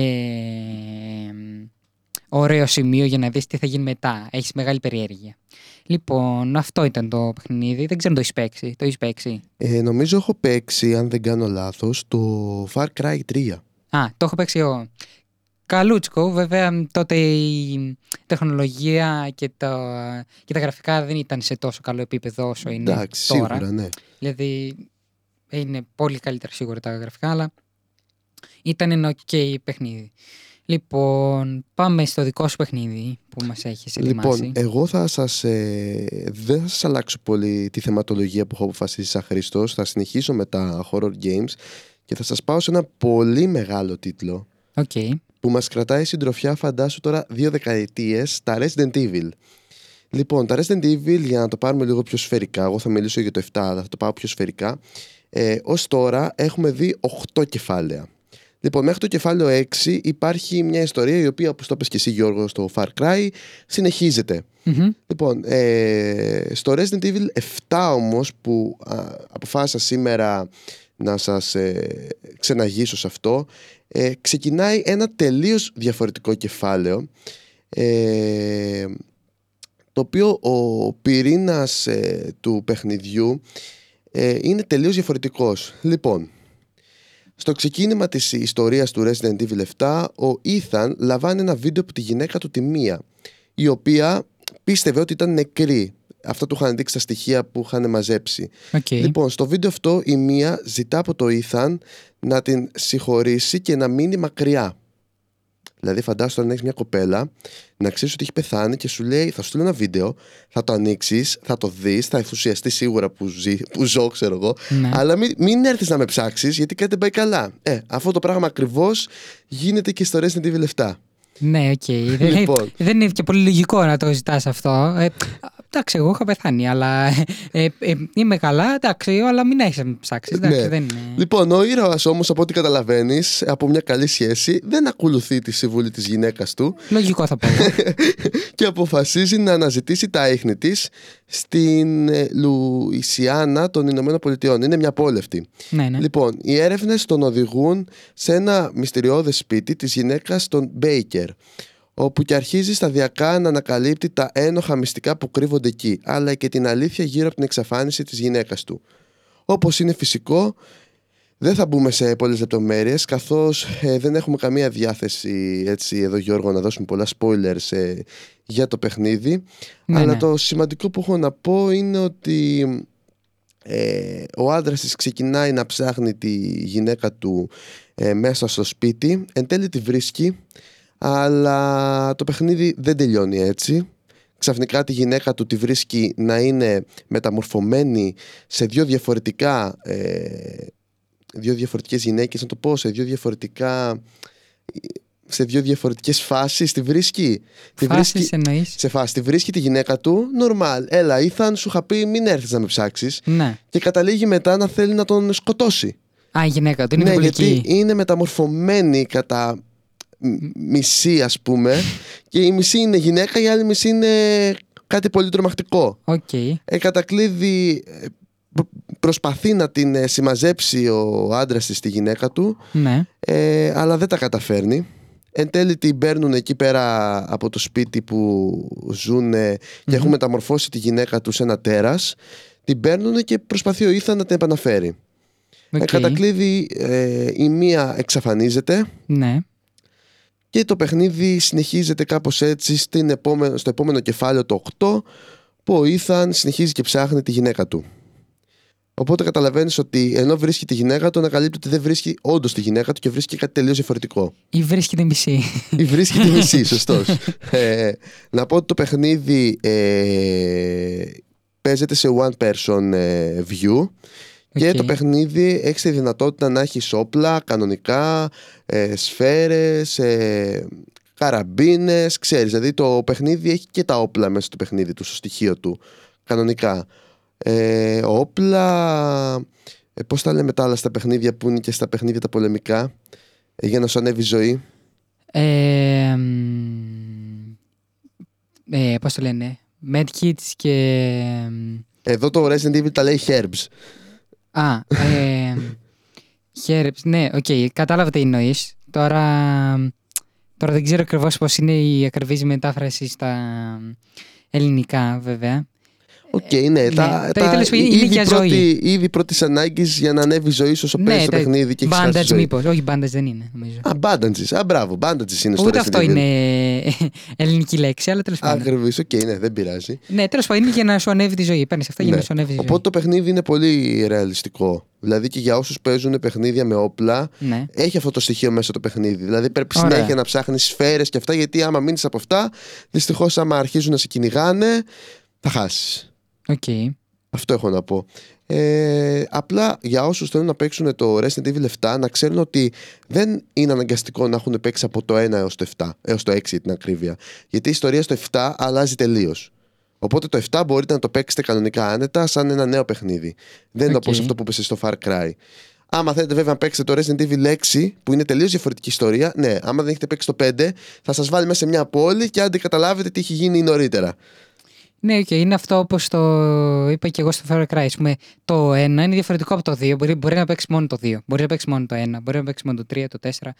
ωραίο σημείο για να δεις τι θα γίνει μετά. Έχεις μεγάλη περιέργεια. Λοιπόν, αυτό ήταν το παιχνίδι. Δεν ξέρω αν το έχεις παίξει. Το έχεις παίξει. Ε, νομίζω έχω παίξει, αν δεν κάνω λάθος, το Far Cry 3. Α, το έχω παίξει εγώ. Καλούτσικο, βέβαια τότε η τεχνολογία και τα, και τα γραφικά δεν ήταν σε τόσο καλό επίπεδο όσο είναι Εντάξει, τώρα. σίγουρα, ναι. Δηλαδή είναι πολύ καλύτερα σίγουρα τα γραφικά, αλλά ήταν ένα ok παιχνίδι. Λοιπόν, πάμε στο δικό σου παιχνίδι που μας έχεις ετοιμάσει. Λοιπόν, εγώ θα σας, ε, δεν θα σας αλλάξω πολύ τη θεματολογία που έχω αποφασίσει σαν Χρήστος. Θα συνεχίσω με τα horror games και θα σας πάω σε ένα πολύ μεγάλο τίτλο Οκ. που μας κρατάει συντροφιά φαντάσου τώρα δύο δεκαετίες, τα Resident Evil. Λοιπόν, τα Resident Evil, για να το πάρουμε λίγο πιο σφαιρικά, εγώ θα μιλήσω για το 7, αλλά θα το πάω πιο σφαιρικά. Ε, ως τώρα έχουμε δει 8 κεφάλαια. Λοιπόν, μέχρι το κεφάλαιο 6 υπάρχει μια ιστορία η οποία, όπως το είπες και εσύ Γιώργο στο Far Cry, συνεχίζεται. Μμμ. Λοιπόν, ε, στο Resident Evil 7 όμως που α, αποφάσισα σήμερα να σας ε, ξεναγήσω σε αυτό ε, ξεκινάει ένα τελείως διαφορετικό κεφάλαιο ε, το οποίο ο πυρήνας ε, του παιχνιδιού ε, είναι τελείως διαφορετικός. Λοιπόν, Στο ξεκίνημα της ιστορίας του Resident Evil 7, ο Ethan λαμβάνει ένα βίντεο από τη γυναίκα του τη Μία, η οποία πίστευε ότι ήταν νεκρή. Αυτό του είχαν δείξει τα στοιχεία που είχαν μαζέψει. Οκ. Λοιπόν, στο βίντεο αυτό η Μία ζητά από το Ethan να την συγχωρήσει και να μείνει μακριά. Δηλαδή, φαντάσου τώρα να έχεις μια κοπέλα, να ξέρεις ότι έχει πεθάνει και σου λέει: Θα σου στείλω ένα βίντεο, θα το ανοίξεις, θα το δεις, θα ενθουσιαστείς σίγουρα που, ζει, που ζω, ξέρω εγώ. Ναι. Αλλά μην, μην έρθεις να με ψάξεις, γιατί κάτι δεν πάει καλά. Ε, αυτό το πράγμα ακριβώς γίνεται και στο Resident Evil 7. Ναι, οκ. Δεν, (laughs) Λοιπόν. δεν είναι και πολύ λογικό να το ζητάς αυτό. Ε, εντάξει, εγώ είχα πεθάνει, αλλά ε, ε, είμαι καλά, εντάξει, αλλά μην έχεις να ψάξει. Εντάξει, Ναι. δεν είναι. Λοιπόν, ο ήρωας όμως, από ό,τι καταλαβαίνεις, από μια καλή σχέση, δεν ακολουθεί τη συμβουλή της γυναίκας του Λογικό θα πω. εγώ. (laughs) και αποφασίζει να αναζητήσει τα ίχνη της στην ε, Λουισιάννα των Ηνωμένων Πολιτειών. Είναι μια πόλευτη. ναι, ναι. Λοιπόν, οι έρευνες τον οδηγούν σε ένα μυστηριώδες σπίτι της γυναίκας των Μπέικερ όπου και αρχίζει σταδιακά να ανακαλύπτει τα ένοχα μυστικά που κρύβονται εκεί, αλλά και την αλήθεια γύρω από την εξαφάνιση της γυναίκας του. Όπως είναι φυσικό, δεν θα μπούμε σε πολλές λεπτομέρειες, καθώς ε, δεν έχουμε καμία διάθεση, έτσι εδώ Γιώργο, να δώσουμε πολλά spoilers ε, για το παιχνίδι. Ναι, αλλά ναι. το σημαντικό που έχω να πω είναι ότι ε, ο άντρας της ξεκινάει να ψάχνει τη γυναίκα του ε, μέσα στο σπίτι, εν τέλει τη βρίσκει, αλλά το παιχνίδι δεν τελειώνει έτσι. Ξαφνικά τη γυναίκα του τη βρίσκει να είναι μεταμορφωμένη σε δύο διαφορετικά ε, δύο διαφορετικές γυναίκες, να το πω, σε δύο διαφορετικά σε δύο διαφορετικές φάσεις τη βρίσκει. Τη Φάσεις εννοείς. σε φάση. Τη βρίσκει τη γυναίκα του, normal. Έλα, Ethan, σου είχα πει, μην έρθεις να με ψάξεις. Ναι. Και καταλήγει μετά να θέλει να τον σκοτώσει. Α, η γυναίκα του είναι ναι, διαβολική. γιατί είναι μεταμορφωμένη κατά μ- μισή, ας πούμε. και η μισή είναι γυναίκα, η άλλη μισή είναι κάτι πολύ τρομακτικό. Οκ. Ε, κατά κλείδι, ε, προ- προσπαθεί να την ε, συμμαζέψει ο άντρας της τη γυναίκα του Ναι. ε, αλλά δεν τα καταφέρνει. Εν τέλει την παίρνουν εκεί πέρα από το σπίτι που ζουν και έχουν μεταμορφώσει τη γυναίκα τους σε ένα τέρας. Την παίρνουν και προσπαθεί ο Ethan να την επαναφέρει. Ε, Οκ. κατά κλείδι ε, η Μία εξαφανίζεται Ναι. Και το παιχνίδι συνεχίζεται κάπως έτσι στην επόμενο, στο επόμενο κεφάλαιο το 8 που ο Ethan συνεχίζει και ψάχνει τη γυναίκα του. Οπότε καταλαβαίνεις ότι ενώ βρίσκει τη γυναίκα του, ανακαλύπτει ότι δεν βρίσκει όντως τη γυναίκα του και βρίσκει κάτι τελείως διαφορετικό. Ή βρίσκεται μισή. Ή βρίσκει τη μισή, σωστός. ε, να πω ότι το παιχνίδι ε, παίζεται σε one person ε, view. Και Οκ. το παιχνίδι έχει τη δυνατότητα να έχεις όπλα κανονικά, ε, σφαίρες, ε, καραμπίνες, ξέρεις. Δηλαδή το παιχνίδι έχει και τα όπλα μέσα στο παιχνίδι του, στο στοιχείο του, κανονικά. Ε, όπλα, ε, πώς τα λέμε τα άλλα στα παιχνίδια που είναι και στα παιχνίδια τα πολεμικά, ε, για να σου ανέβει η ζωή. Ε, μ, ε, πώς το λένε. Medkits και... μ, Εδώ το Resident Evil τα λέει herbs. Α, ε, herbs, ναι, οκ, κατάλαβα τι εννοείς. Τώρα, τώρα δεν ξέρω ακριβώς πώς είναι η ακριβής μετάφραση στα ελληνικά, βέβαια. Οκ, ναι. τα, τα- τέλος πάντων, είναι ήδη για ζωή. πρώτη- Ήδη πρώτης ανάγκης για να ανέβει η ζωή σου όσο παίζει το τα- παιχνίδι και έχεις χάσει τη bandage ζωή. μήπως, όχι bandage δεν είναι, νομίζω. Α, bandages. Α, μπράβο. Bandages είναι στο Ούτε Resident αυτό Evil. είναι ελληνική λέξη, αλλά τέλος πάντων. Ακριβώς, οκ, ναι, δεν πειράζει. Ναι, τέλος πάντων είναι για να σου ανέβει τη ζωή. Παίρνεις αυτά για Ναι. να σου ανέβει τη ζωή. Οπότε το παιχνίδι είναι πολύ ρεαλιστικό. Δηλαδή και για όσους παίζουν παιχνίδια με όπλα, Ναι. έχει αυτό το στοιχείο μέσα το παιχνίδι. Δηλαδή πρέπει Ωραία. συνέχεια να ψάχνεις σφαίρες και αυτά, γιατί άμα μείνεις από αυτά, δυστυχώς άμα αρχίζουν να σε κυνηγάνε, θα χάσεις. Οκ. Αυτό έχω να πω. Ε, απλά για όσους θέλουν να παίξουν το Resident Evil 7 να ξέρουν ότι δεν είναι αναγκαστικό να έχουν παίξει από το 1 έως το 7 έως το 6 για την ακρίβεια γιατί η ιστορία στο 7 αλλάζει τελείως Οπότε το 7 μπορείτε να το παίξετε κανονικά άνετα σαν ένα νέο παιχνίδι. Δεν είναι Οκ. όπως αυτό που είπες στο Far Cry. Άμα θέλετε βέβαια να παίξετε το Resident Evil 6 που είναι τελείως διαφορετική ιστορία, ναι, άμα δεν έχετε παίξει το 5 θα σας βάλει μέσα σε μια πόλη και άντε καταλάβετε τι έχει γίνει νωρίτερα. Ναι, οκ, είναι αυτό όπως το είπα και εγώ στο Far Cry. Ας πούμε, το 1 είναι διαφορετικό από το 2. Μπορεί, μπορεί να παίξεις μόνο το 2. Μπορεί να παίξεις μόνο το 1. Μπορεί να παίξεις μόνο το 3, το 4.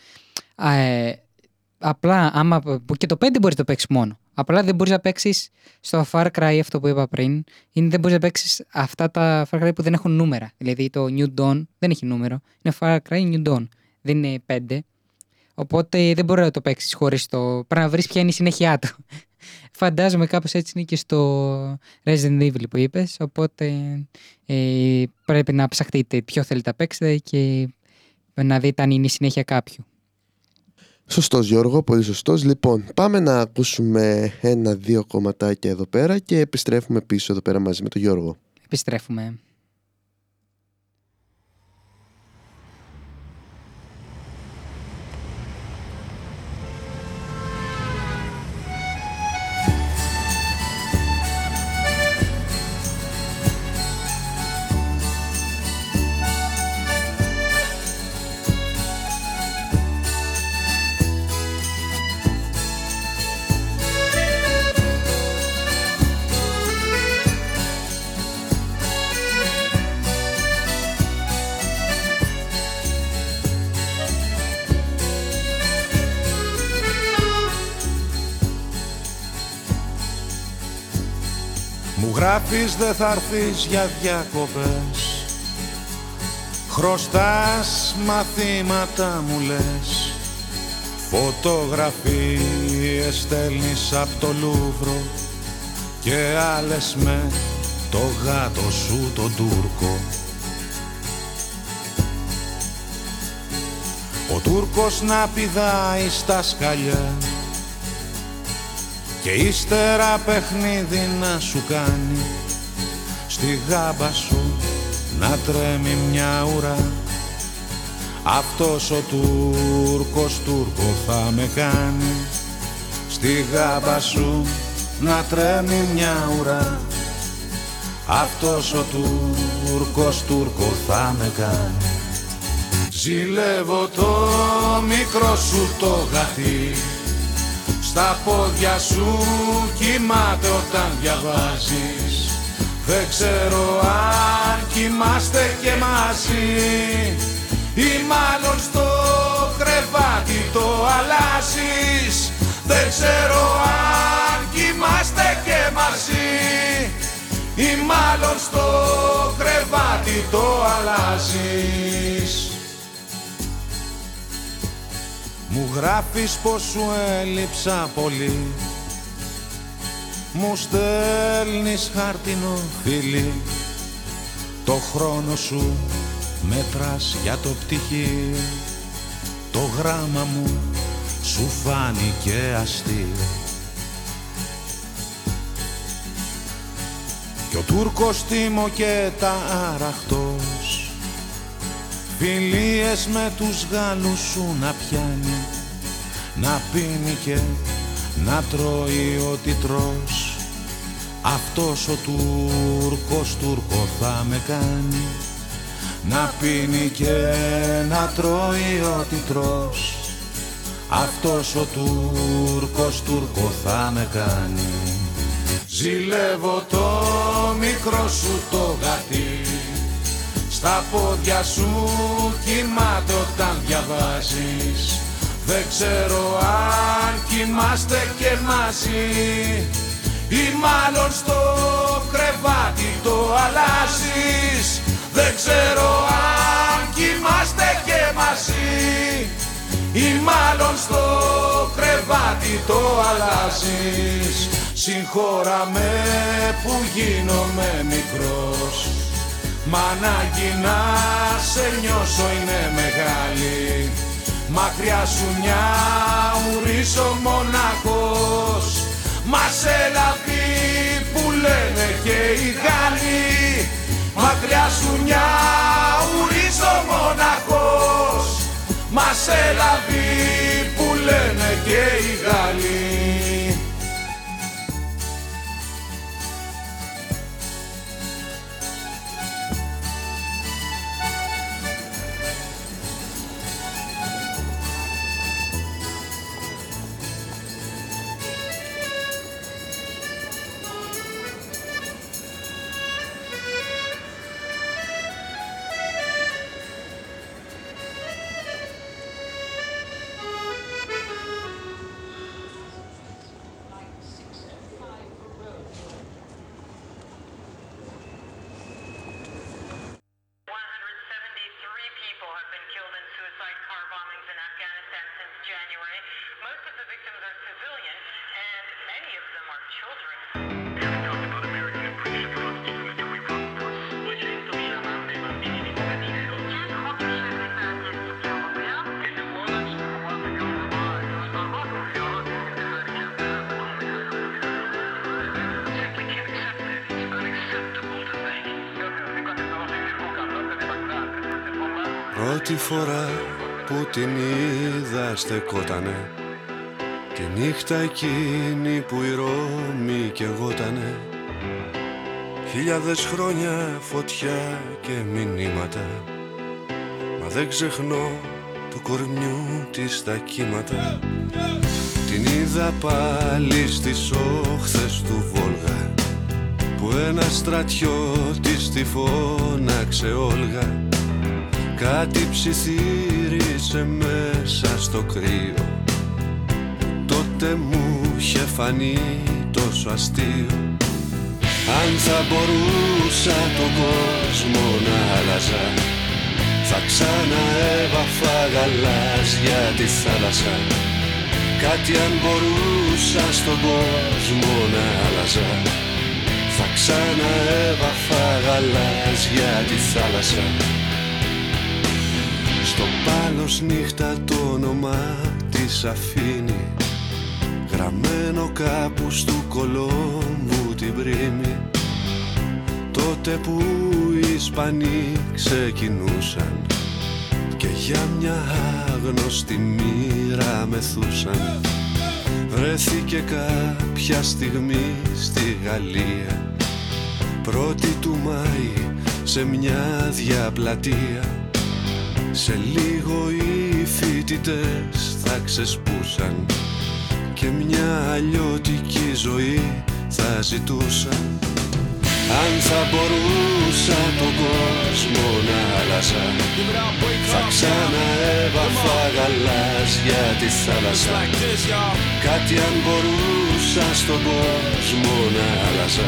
Α, ε, απλά, άμα, που και το 5 μπορείς να το παίξεις μόνο. Απλά δεν μπορείς να παίξεις στο Far Cry αυτό που είπα πριν. Είναι δεν μπορείς να παίξεις αυτά τα Far Cry που δεν έχουν νούμερα. Δηλαδή το New Dawn δεν έχει νούμερο. Είναι Far Cry New Dawn. Δεν είναι 5. Οπότε δεν μπορείς να το παίξεις χωρίς το. Πρέπει να βρεις ποια είναι η συνέχεια του. Φαντάζομαι κάπως έτσι είναι και στο Resident Evil που είπες. Οπότε ε, πρέπει να ψαχτείτε ποιο θέλετε να παίξετε και να δείτε αν είναι η συνέχεια κάποιου. Σωστός Γιώργο, πολύ σωστός. Λοιπόν, πάμε να ακούσουμε ένα-δύο κομματάκια εδώ πέρα και επιστρέφουμε πίσω εδώ πέρα μαζί με τον Γιώργο. Επιστρέφουμε. Γράφεις δε θα έρθεις για διακοπές Χρωστάς μαθήματα μου λες. Φωτογραφίες στέλνεις απ' το Λούβρο Και άλλες με το γάτο σου τον Τούρκο. Ο Τούρκος να πηδάει στα σκαλιά και ύστερα παιχνίδι να σου κάνει στη γάμπα σου να τρέμει μια ουρά. Αυτός ο Τούρκος Τούρκο θα με κάνει στη γάμπα σου να τρέμει μια ουρά. Αυτός ο Τούρκος Τούρκο θα με κάνει. Ζηλεύω το μικρό σου το γατί στα πόδια σου κοιμάται όταν διαβάζεις. Δεν ξέρω αν κοιμάστε και μαζί. Ή μάλλον στο κρεβάτι το αλλάζεις. Δεν ξέρω αν κοιμάστε και μαζί. Ή μάλλον στο κρεβάτι το αλλάζεις Μου γράφεις πως σου έλειψα πολύ. Μου στέλνεις χάρτινο φίλι Το χρόνο σου μέτρας για το πτυχί Το γράμμα μου σου φάνηκε αστείο Κι ο Τούρκος τίμω και τα αραχτός Φιλίες με τους Γάλλους σου να πιάνει Να πίνει και να τρώει ό,τι τρως. Αυτός ο Τούρκος Τούρκο θα με κάνει Να πίνει και να τρώει ό,τι τρως. Αυτός ο Τούρκος Τούρκο θα με κάνει. Ζηλεύω το μικρό σου το γατί στα πόδια σου κοιμάται όταν διαβάζεις. Δεν ξέρω αν κοιμάστε και μαζί Ή μάλλον στο κρεβάτι το αλλάζεις. Δεν ξέρω αν κοιμάστε και μαζί Ή μάλλον στο κρεβάτι το αλλάζεις. Συγχώρα με που γίνομαι μικρός Μ' ανάγκη να σε νιώσω είναι μεγάλη. Μακριά σου μια ουρίσω μοναχός Μα σε λαβή που λένε και οι Γάλλοι. Μακριά σου μια ουρίσω μοναχός Μα σε λαβή που λένε και οι Γάλλοι στεκότανε Τη νύχτα εκείνη που η Ρώμη καιγότανε Χιλιάδες χρόνια φωτιά και μηνύματα Μα δεν ξεχνώ του κορμιού της τα κύματα. Την είδα πάλι στις όχθες του Βόλγα Που ένα στρατιώτης τη φώναξε Όλγα. Κάτι ψιθύρισε μέσα στο κρύο. Τότε μου είχε φανεί τόσο αστείο. Αν θα μπορούσα τον κόσμο να άλλαζα Θα ξαναέβαφα γαλάζια τη θάλασσα. Κάτι αν μπορούσα στον κόσμο να άλλαζα Θα ξαναέβαφα γαλάζια τη θάλασσα στο πάλος νύχτα το όνομα της αφήνει. Γραμμένο κάπου στου κολόμβου την πρίμη Τότε που οι Ισπανοί ξεκινούσαν Και για μια άγνωστη μοίρα μεθούσαν Βρέθηκε κάποια στιγμή στη Γαλλία. Πρώτη του Μάη σε μια διαπλατεία σε λίγο οι φοιτητές θα ξεσπούσαν Και μια αλλιώτικη ζωή θα ζητούσαν. Αν θα μπορούσα τον κόσμο να άλλαζα Θα ξαναέβαφα γαλάζια τη θάλασσα. Κάτι αν μπορούσα στον κόσμο να άλλαζα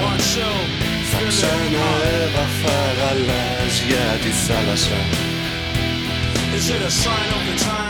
Θα ξαναέβαφα γαλάζια τη θάλασσα Is it a sign of the times?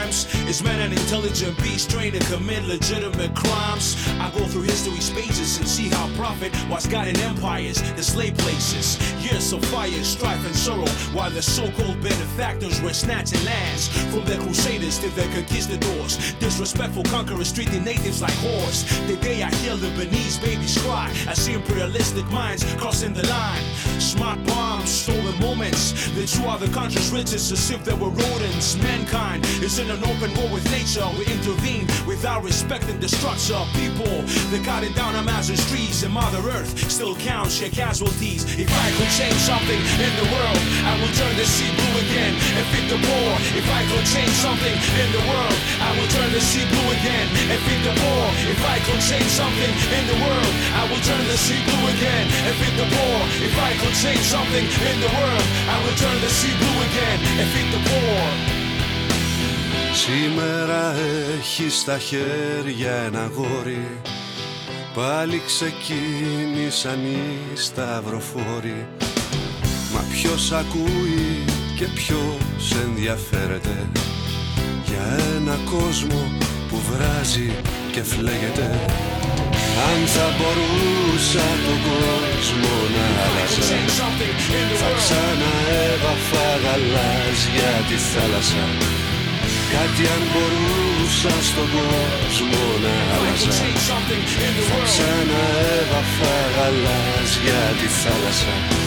Is man an intelligent beast trained to commit legitimate crimes? I go through history's pages and see how profit was guiding empires, the slave places. Years of fire, strife, and sorrow, while the so-called benefactors were snatching lands from the crusaders to their conquistadors. Disrespectful conquerors treating natives like whores. The day I hear the Benin's babies cry, I see imperialistic minds crossing the line. Smart bombs, stolen moments. They chew out the country's riches as if they were rodents. Mankind is in an open war with nature. We intervene without respecting the structure of people. They got it down Amazon's trees and Mother Earth still counts your casualties. If I could change something in the world, I would turn the sea blue again and feed the poor. If I could change something in the world, I would turn the sea blue again and feed the poor. If I could change something in the world, I would turn the sea blue again and feed the poor. If I could change something in the world, I would turn the sea blue again and feed the poor. Σήμερα έχει στα χέρια ένα γόρι. Πάλι ξεκίνησαν οι σταυροφόροι. Μα ποιος ακούει και ποιος ενδιαφέρεται. Για ένα κόσμο που βράζει και φλέγεται. Αν θα μπορούσα τον κόσμο να άλλαζα Θα ξαναέβαφα γαλάζια τη θάλασσα Κάτι αν μπορούσα στον κόσμο να άλλαζα Θα ξαναέβαφα γαλάζια τη θάλασσα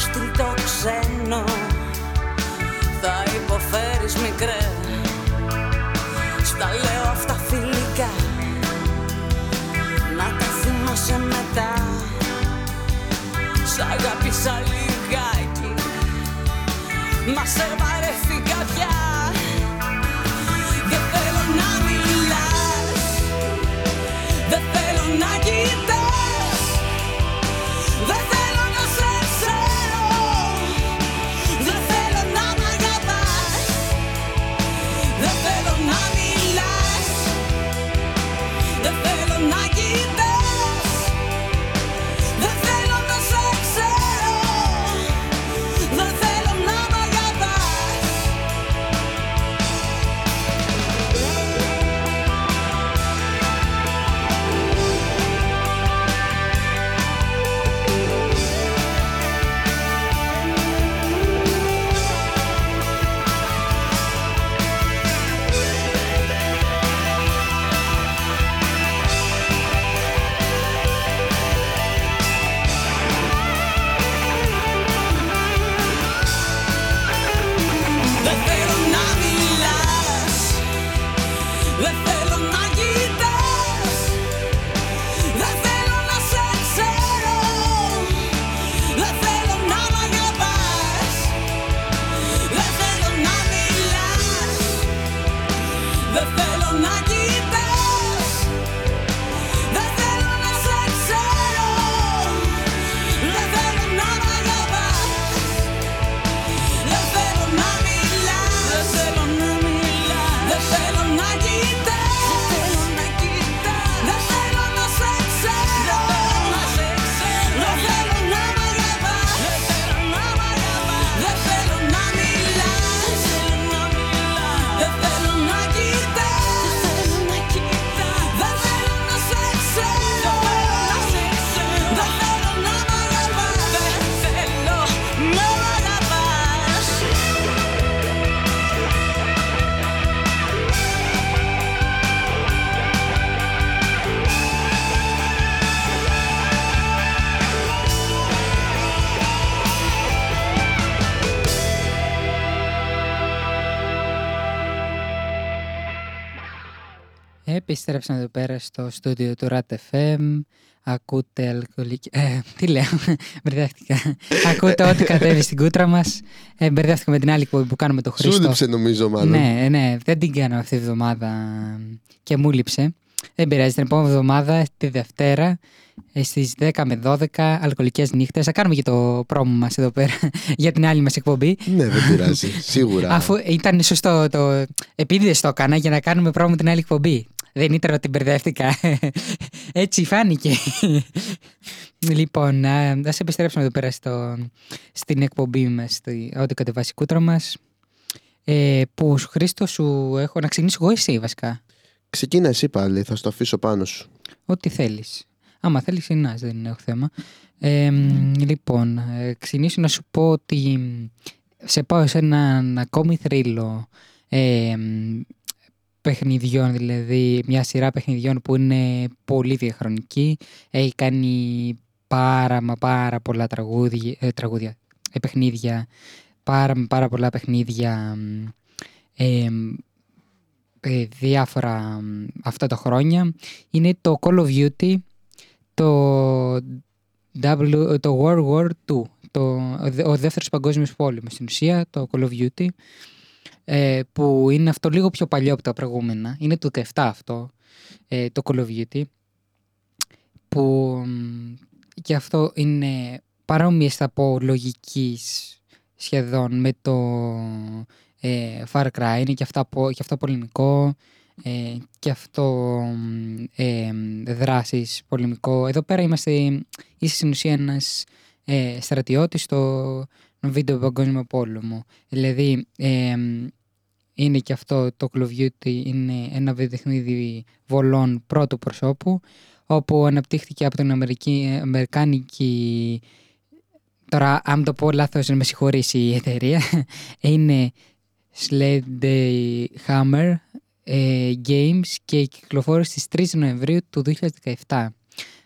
αυτό το στυλ το ξένο Θα υποφέρεις μικρέ. Στα λέω αυτά φιλικά Να τα θυμάσαι μετά. Σ' αγάπησα λιγάκι Μα σε βαρέθηκα πια. Δεν θέλω να μιλάς Δεν θέλω να Επιστρέψαμε εδώ πέρα στο στούντιο του RAT FM. Ακούτε αλκοολική... Ε, τι λέω, (laughs) μπερδεύτηκα. Ακούτε ό,τι κατέβει στην κούτρα μας. Ε, μπερδεύτηκα με την άλλη εκπομπή που κάνουμε το Σου Χρήστο. λείψε νομίζω μάλλον. Ναι, ναι, δεν την κάνω αυτή τη βδομάδα και μου λείψε. Δεν πειράζει, την επόμενη εβδομάδα, τη Δευτέρα, ε, στις 10 με 12, αλκοολικές νύχτες. Θα κάνουμε και το πρόμο μας εδώ πέρα (laughs) για την άλλη μας εκπομπή. Ναι, δεν πειράζει. (laughs) Σίγουρα. Αφού ήταν σωστό το. Επίτηδε το έκανα για να κάνουμε πρόμο την άλλη εκπομπή. Δεν ήταν ότι μπερδεύτηκα. Έτσι φάνηκε. λοιπόν, α ας επιστρέψουμε εδώ πέρα στο, στην εκπομπή μας, στη, ό,τι κατεβάσει η κούτρα μας. Ε, που σου, Χρήστο σου έχω να ξεκινήσω εγώ εσύ βασικά. Ξεκίνα εσύ πάλι, θα στο αφήσω πάνω σου. Ό,τι θέλεις. Άμα θέλεις είναι δεν έχω θέμα. Ε, μ, λοιπόν, ε, ξεκινήσω να σου πω ότι σε πάω σε έναν ακόμη θρύλο ε, μ, παιχνιδιών, δηλαδή μια σειρά παιχνιδιών που είναι πολύ διαχρονική. Έχει κάνει πάρα μα πάρα πολλά τραγούδια, ε, τραγούδια ε, παιχνίδια, πάρα μα πάρα πολλά παιχνίδια μ, ε, μ, ε, διάφορα μ, αυτά τα χρόνια. Είναι το Call of Duty, το, w, το World War II, το, ο δε- ο δεύτερος παγκόσμιος πόλεμος στην ουσία, το Call of Duty, ε, που είναι αυτό λίγο πιο παλιό από τα προηγούμενα. Είναι το 17 αυτό, ε, το Call of Duty, που μ, και αυτό είναι παρόμοιες θα πω λογικής σχεδόν με το ε, Far Cry, είναι και, αυτά, πο- και αυτό πολεμικό ε, και αυτό μ, ε, δράσεις πολεμικό. Εδώ πέρα είμαστε, είσαι στην ουσία ένας ε, στρατιώτης στο βίντεο παγκόσμιο πόλεμο. Δηλαδή ε, είναι και αυτό το Call of Duty είναι ένα παιχνίδι βολών πρώτου προσώπου όπου αναπτύχθηκε από την Αμερική, Αμερικάνικη τώρα αν το πω λάθος να με συγχωρήσει η εταιρεία (laughs) είναι Sledgehammer ε, Games και κυκλοφόρησε στις 3 Νοεμβρίου του 2017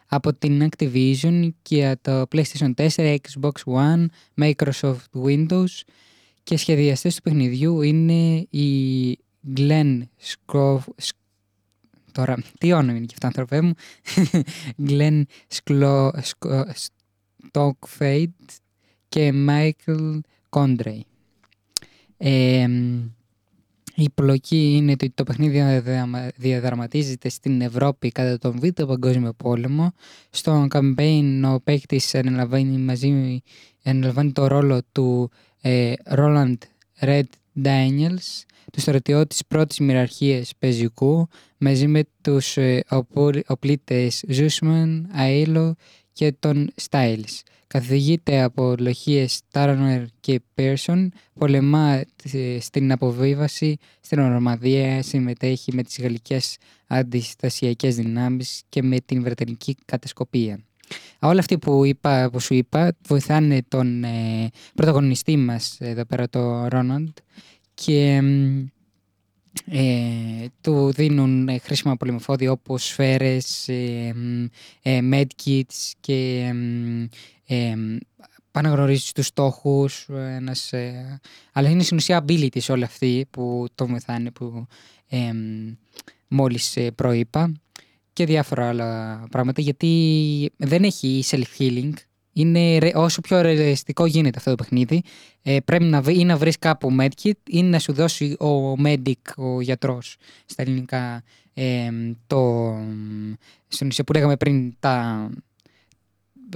από την Activision και το PlayStation 4, Xbox One, Microsoft Windows και σχεδιαστές του παιχνιδιού είναι η Glenn Scrof... Σ- Τώρα, τι όνομα είναι και αυτά, άνθρωπέ μου; (laughs) Glenn Sklo... Skο... Stockfade και Michael Condrey. Ε, η πλοκή είναι ότι το παιχνίδι διαδραμα- διαδραματίζεται στην Ευρώπη κατά τον Β' Παγκόσμιο Πόλεμο. Στο campaign ο παίκτης αναλαμβάνει, μαζί, αναλαμβάνει το ρόλο του ε, Roland Red Daniels, του στρατιώτη της πρώτης μοιραρχίας πεζικού, μαζί με τους ε, οπο- οπλίτες Ζούσμαν, Αίλο και τον Stiles. Καθηγείται από λοχίες Τάρνερ και Πέρσον, πολεμά ε, στην αποβίβαση στην Ορμαδία, συμμετέχει με τις γαλλικές αντιστασιακές δυνάμεις και με την Βρετανική κατασκοπία. Όλα αυτοί που, είπα, που σου είπα βοηθάνε τον ε, πρωταγωνιστή μας εδώ πέρα, το Ρόναντ και μ, ε, του δίνουν ε, χρήσιμα πολεμοφόδια όπως σφαίρες, ε, μ, ε, medkits και μ, ε, μ, πάνε να γνωρίζεις τους στόχους, ε, ένας, ε, αλλά είναι στην ουσία abilities όλοι αυτοί που το βοηθάνε που ε, μ, μόλις ε, προείπα και διάφορα άλλα πράγματα γιατί δεν έχει self-healing. Είναι ρε- όσο πιο ρεαλιστικό γίνεται αυτό το παιχνίδι. Ε, πρέπει να, βρει, ή να βρεις κάπου medkit ή να σου δώσει ο medic, ο γιατρός στα ελληνικά ε, το, στην ουσία που λέγαμε πριν τα,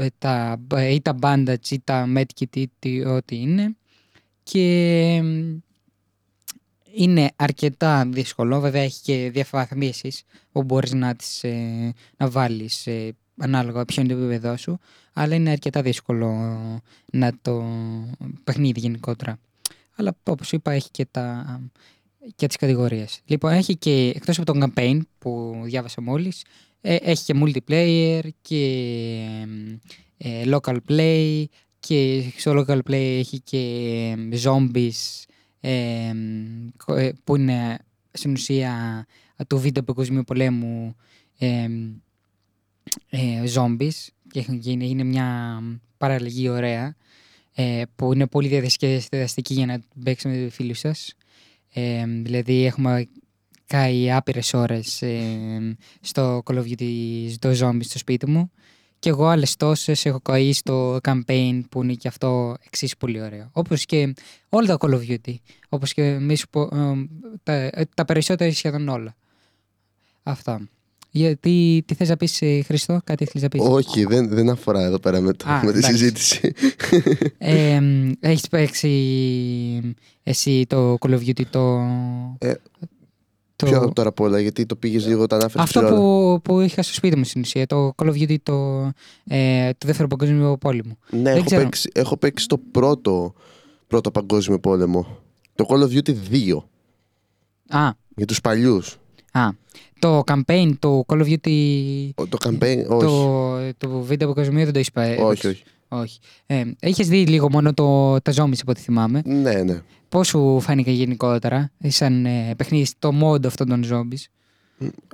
ε, τα, ε, ή τα bandage ή τα medkit ή τι- ό,τι είναι και ε, είναι αρκετά δύσκολο. Βέβαια έχει και διαφαθμίσεις που μπορείς να τις ε, να βάλεις ε, ανάλογα ποιο είναι το επίπεδό σου. Αλλά είναι αρκετά δύσκολο να το παιχνίδι γενικότερα. Αλλά όπως είπα έχει και, τα, και τις κατηγορίες. Λοιπόν έχει και εκτός από τον campaign που διάβασα μόλις ε, έχει και multiplayer και ε, local play και στο local play έχει και ε, zombies ε, κο- ε, που είναι στην ουσία του βίντεο παγκοσμίου πολέμου ε, ε, zombies και έχουν γίνει, είναι μια παραλλαγή ωραία ε, που είναι πολύ διασκεδαστική για να παίξετε με φίλους σας. Ε, δηλαδή έχουμε κάει άπειρες ώρες ε, στο Call of Duty, στο Zombies στο σπίτι μου και εγώ άλλες τόσες έχω καεί στο campaign που είναι και αυτό εξίσου πολύ ωραίο. Όπως και όλα τα Call of Duty. Όπως και εμείς που, ε, τα, ε, τα περισσότερα σχεδόν όλα. Αυτά. Γιατί, τι θες να πεις ε, Χριστό, κάτι θέλεις να πεις; Όχι, δεν, δεν αφορά εδώ πέρα με, το, Α, με τη εντάξει. συζήτηση. Ε, μ, έχεις παίξει εσύ το Call of Duty το... Ε, το... Ποιο τώρα απ' όλα, γιατί το πήγες λίγο, το ανάφερες Αυτό που, που είχα στο σπίτι μου στην ουσία, το Call of Duty το, ε, το δεύτερο παγκόσμιο πόλεμο. Ναι, Δεν έχω ξέρω. παίξει, έχω παίξει το πρώτο, πρώτο παγκόσμιο πόλεμο. Το Call of Duty 2. Α, Για τους παλιούς. α, το campaign, το Call of Duty, Ο- Το campaign, όχι. το, το βίντεο παγκοσμίου δεν το έχεις πα- όχι, όχι. Όχι. Ε, Έχεις δει λίγο μόνο το, τα zombies από ό,τι θυμάμαι. Ναι, ναι. Πώς σου φάνηκε γενικότερα, σαν ε, παιχνίδι στο mod αυτών των zombies.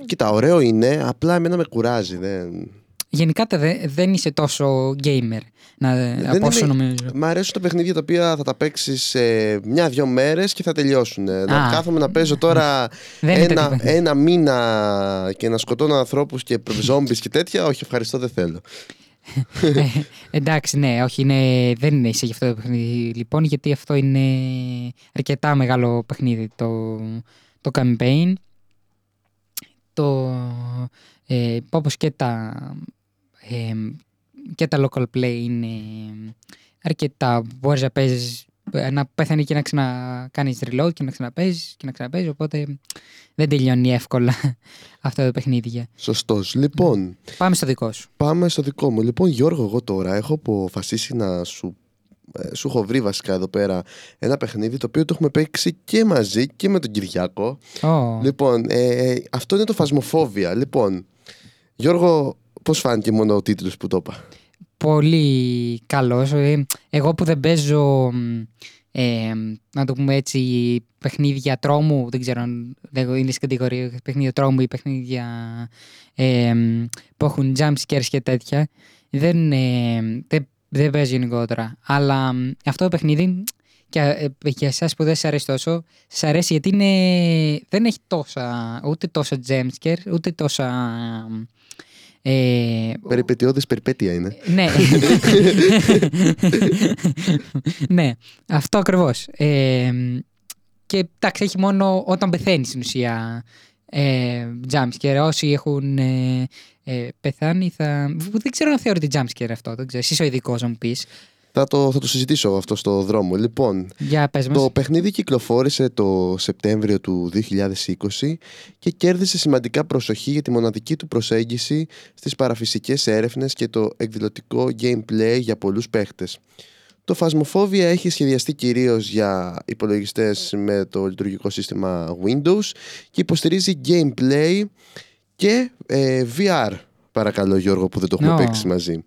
Κοίτα, ωραίο είναι, απλά εμένα με κουράζει. Δεν... Γενικά τε- δε- δεν είσαι τόσο gamer. Να, Δεν από όσο είμαι- νομίζω. Μ' αρέσουν τα παιχνίδια τα οποία θα τα παίξεις σε μια-δυο μέρες και θα τελειώσουν. Να Α. κάθομαι να παίζω τώρα (laughs) Δεν είναι τέτοιο ένα, παιχνίδι. ένα μήνα και να σκοτώνω ανθρώπους και ζόμπι και τέτοια. Όχι, ευχαριστώ, δεν θέλω. Ε, εντάξει, ναι, όχι, είναι, δεν είναι είσαι για αυτό το παιχνίδι λοιπόν, γιατί αυτό είναι αρκετά μεγάλο παιχνίδι το, το campaign. Το, ε, όπως και τα, ε, και τα local play είναι αρκετά. Μπορείς να παίζεις, να πεθαίνει και να ξανακάνεις reload και να ξαναπέζεις και να ξαναπέζεις, οπότε δεν τελειώνει εύκολα (laughs) αυτό το παιχνίδι. Σωστός. Λοιπόν, Πάμε στο δικό σου. πάμε στο δικό μου. Λοιπόν, Γιώργο, εγώ τώρα έχω αποφασίσει να σου. ε, Σου έχω βρει βασικά εδώ πέρα ένα παιχνίδι το οποίο το έχουμε παίξει και μαζί και με τον Κυριάκο. Ω. Λοιπόν, ε, ε, αυτό είναι το Φασμοφόβια. Λοιπόν, Γιώργο, πώς φάνηκε μόνο ο τίτλος που το είπα; Πολύ καλός. Ε, Εγώ που δεν παίζω, μ, ε, να το πούμε έτσι, παιχνίδια τρόμου, δεν ξέρω αν δεν είναι στην κατηγορία παιχνίδια τρόμου ή παιχνίδια ε, μ, που έχουν jump scares και τέτοια, δεν, ε, δεν, δεν παίζω γενικότερα. Αλλά μ, αυτό το παιχνίδι και ε, για εσάς που δεν σας αρέσει τόσο, σας αρέσει γιατί είναι, δεν έχει τόσα, ούτε τόσα jump scare, ούτε τόσα... Ε, Περιπετειώδης περιπέτεια είναι. ναι. (laughs) ναι, αυτό ακριβώς. Ε, και εντάξει, έχει μόνο όταν πεθαίνει στην ουσία ε, jumpscare. Όσοι έχουν ε, ε, πεθάνει θα. Δεν ξέρω αν θεωρείται jumpscare αυτό. Δεν ξέρω. Εσύ ο ειδικός μου πεις. Θα το, θα το συζητήσω αυτό στο δρόμο. Λοιπόν, Για πες μας. το παιχνίδι κυκλοφόρησε το Σεπτέμβριο του 2020 και κέρδισε σημαντικά προσοχή για τη μοναδική του προσέγγιση στις παραφυσικές έρευνες και το εκδηλωτικό gameplay για πολλούς παίχτες. Το Phasmophobia έχει σχεδιαστεί κυρίως για υπολογιστές με το λειτουργικό σύστημα Windows και υποστηρίζει gameplay και ε, VR. Παρακαλώ Γιώργο που δεν το έχουμε Ω. παίξει μαζί.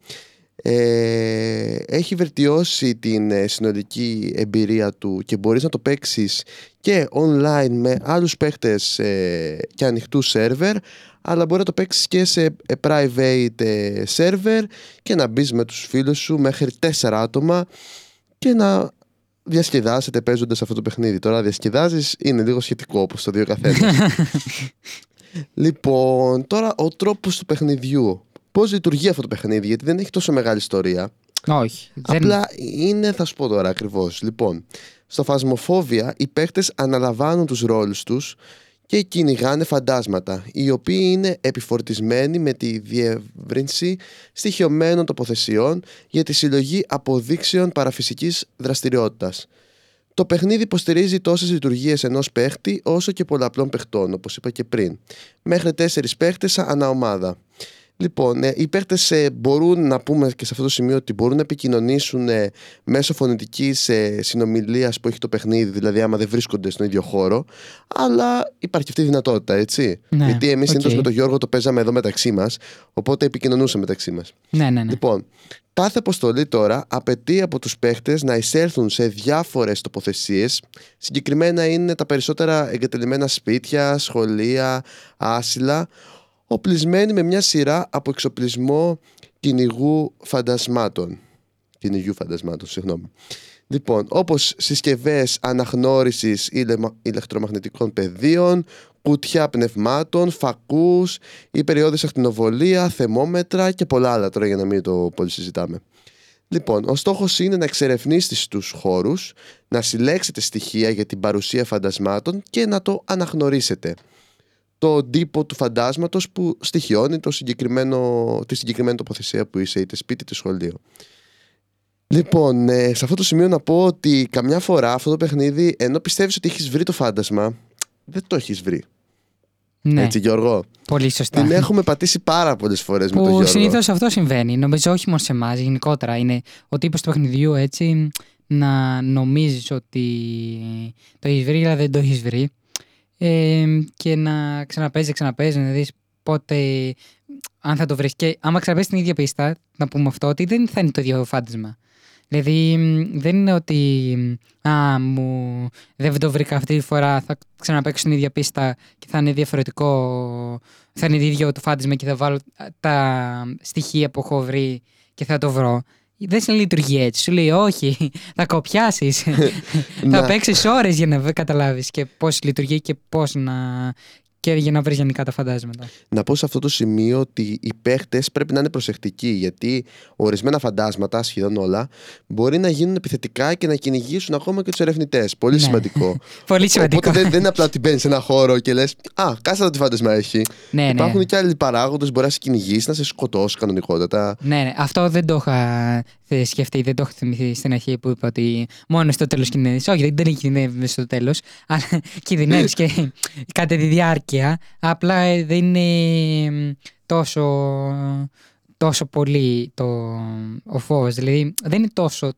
Ε, έχει βελτιώσει την ε, συνολική εμπειρία του και μπορείς να το παίξεις και online με άλλους παίχτες ε, και ανοιχτού σερβερ αλλά μπορεί να το παίξεις και σε ε, private ε, server και να μπεις με τους φίλους σου μέχρι τέσσερα άτομα και να διασκεδάσετε παίζοντας αυτό το παιχνίδι. Τώρα διασκεδάζεις είναι λίγο σχετικό όπως το δύο καθένας. (laughs) λοιπόν, τώρα ο τρόπος του παιχνιδιού. Πώς λειτουργεί αυτό το παιχνίδι, γιατί δεν έχει τόσο μεγάλη ιστορία. Όχι. δεν- Απλά είναι, θα σου πω τώρα ακριβώς. Λοιπόν, στο Φασμοφόβια οι παίχτε αναλαμβάνουν τους ρόλους τους και κυνηγάνε φαντάσματα, οι οποίοι είναι επιφορτισμένοι με τη διεύρυνση στοιχειωμένων τοποθεσιών για τη συλλογή αποδείξεων παραφυσικής δραστηριότητας. Το παιχνίδι υποστηρίζει τόσες λειτουργίες ενός παίχτη όσο και πολλαπλών παιχτών, όπως είπα και πριν. Μέχρι τέσσερις παίχτες ανά ομάδα. Λοιπόν, ε, οι παίχτες ε, μπορούν να πούμε και σε αυτό το σημείο ότι μπορούν να επικοινωνήσουν ε, μέσω φωνητικής ε, συνομιλίας που έχει το παιχνίδι, δηλαδή άμα δεν βρίσκονται στον ίδιο χώρο, αλλά υπάρχει αυτή η δυνατότητα, έτσι. Ναι, Γιατί εμείς οκ. συνήθως με τον Γιώργο το παίζαμε εδώ μεταξύ μας, οπότε επικοινωνούσαμε μεταξύ μας. Ναι, ναι, ναι. Λοιπόν, κάθε αποστολή τώρα απαιτεί από τους παίχτες να εισέλθουν σε διάφορες τοποθεσίες. Συγκεκριμένα είναι τα περισσότερα εγκατελειμμένα σπίτια, σχολεία, άσυλα, οπλισμένοι με μια σειρά από εξοπλισμό κυνηγού φαντασμάτων. Κυνηγιού φαντασμάτων, συγγνώμη. Λοιπόν, όπως συσκευές αναγνώρισης ηλεμα- ηλεκτρομαγνητικών πεδίων, κουτιά πνευμάτων, φακούς, υπεριόδης ακτινοβολία, θερμόμετρα και πολλά άλλα τώρα για να μην το πολύ συζητάμε. Λοιπόν, ο στόχος είναι να εξερευνήσετε τους χώρους, να συλλέξετε στοιχεία για την παρουσία φαντασμάτων και να το αναγνωρίσετε. Το τύπο του φαντάσματος που στοιχειώνει το συγκεκριμένο, τη συγκεκριμένη τοποθεσία που είσαι, είτε σπίτι είτε σχολείο. Λοιπόν, ε, σε αυτό το σημείο να πω ότι καμιά φορά αυτό το παιχνίδι, ενώ πιστεύεις ότι έχεις βρει το φάντασμα, δεν το έχεις βρει. ναι. Έτσι Γιώργο; Πολύ σωστά. Την έχουμε πατήσει πάρα πολλές φορές με τον Που Γιώργο. συνήθως αυτό συμβαίνει. Νομίζω όχι μόνο σε εμάς, γενικότερα. Είναι ο τύπος του παιχνιδιού έτσι να νομίζεις ότι το έχεις βρει, αλλά δεν το έχεις βρει. Ε, και να ξαναπέζει, ξαναπέζει, να δεις πότε. αν θα το βρεις. Και άμα ξαναπέσει την ίδια πίστα, να πούμε αυτό, ότι δεν θα είναι το ίδιο φάντασμα. Δηλαδή, μ, δεν είναι ότι μ, α, μου, δεν το βρήκα αυτή τη φορά, θα ξαναπαίξω την ίδια πίστα και θα είναι διαφορετικό, θα είναι ίδιο το φάντασμα και θα βάλω τα στοιχεία που έχω βρει και θα το βρω. Δεν σε λειτουργεί έτσι. Σου λέει όχι, θα κοπιάσεις. (laughs) θα Να. παίξεις ώρες για να καταλάβεις και πώς λειτουργεί και πώς να. Και για να βρεις γενικά τα φαντάσματα. να πω σε αυτό το σημείο ότι οι παίχτες πρέπει να είναι προσεκτικοί γιατί ορισμένα φαντάσματα, σχεδόν όλα, μπορεί να γίνουν επιθετικά και να κυνηγήσουν ακόμα και τους ερευνητές. Πολύ Ναι. σημαντικό. (laughs) Πολύ σημαντικό. Οπότε δεν, δεν είναι απλά ότι μπαίνεις σε ένα χώρο και λες: Α, κάτσε να τι φάντασμα έχει. Ναι, ναι. Υπάρχουν και άλλοι παράγοντες, μπορεί να σε κυνηγήσει, να σε σκοτώσει κανονικότατα. Ναι, ναι, αυτό δεν το είχα θε- σκεφτεί, δεν το έχω θυμηθεί στην αρχή που είπα ότι μόνος στο τέλος κινδυνεύεις. Όχι, δεν κινδυνεύεις στο τέλος, αλλά (laughs) κινδυνεύεις και (laughs) κατά τη διάρκεια. Απλά ε, δεν είναι μ, τόσο, τόσο πολύ το, ο φόβος. Δηλαδή δεν είναι τόσο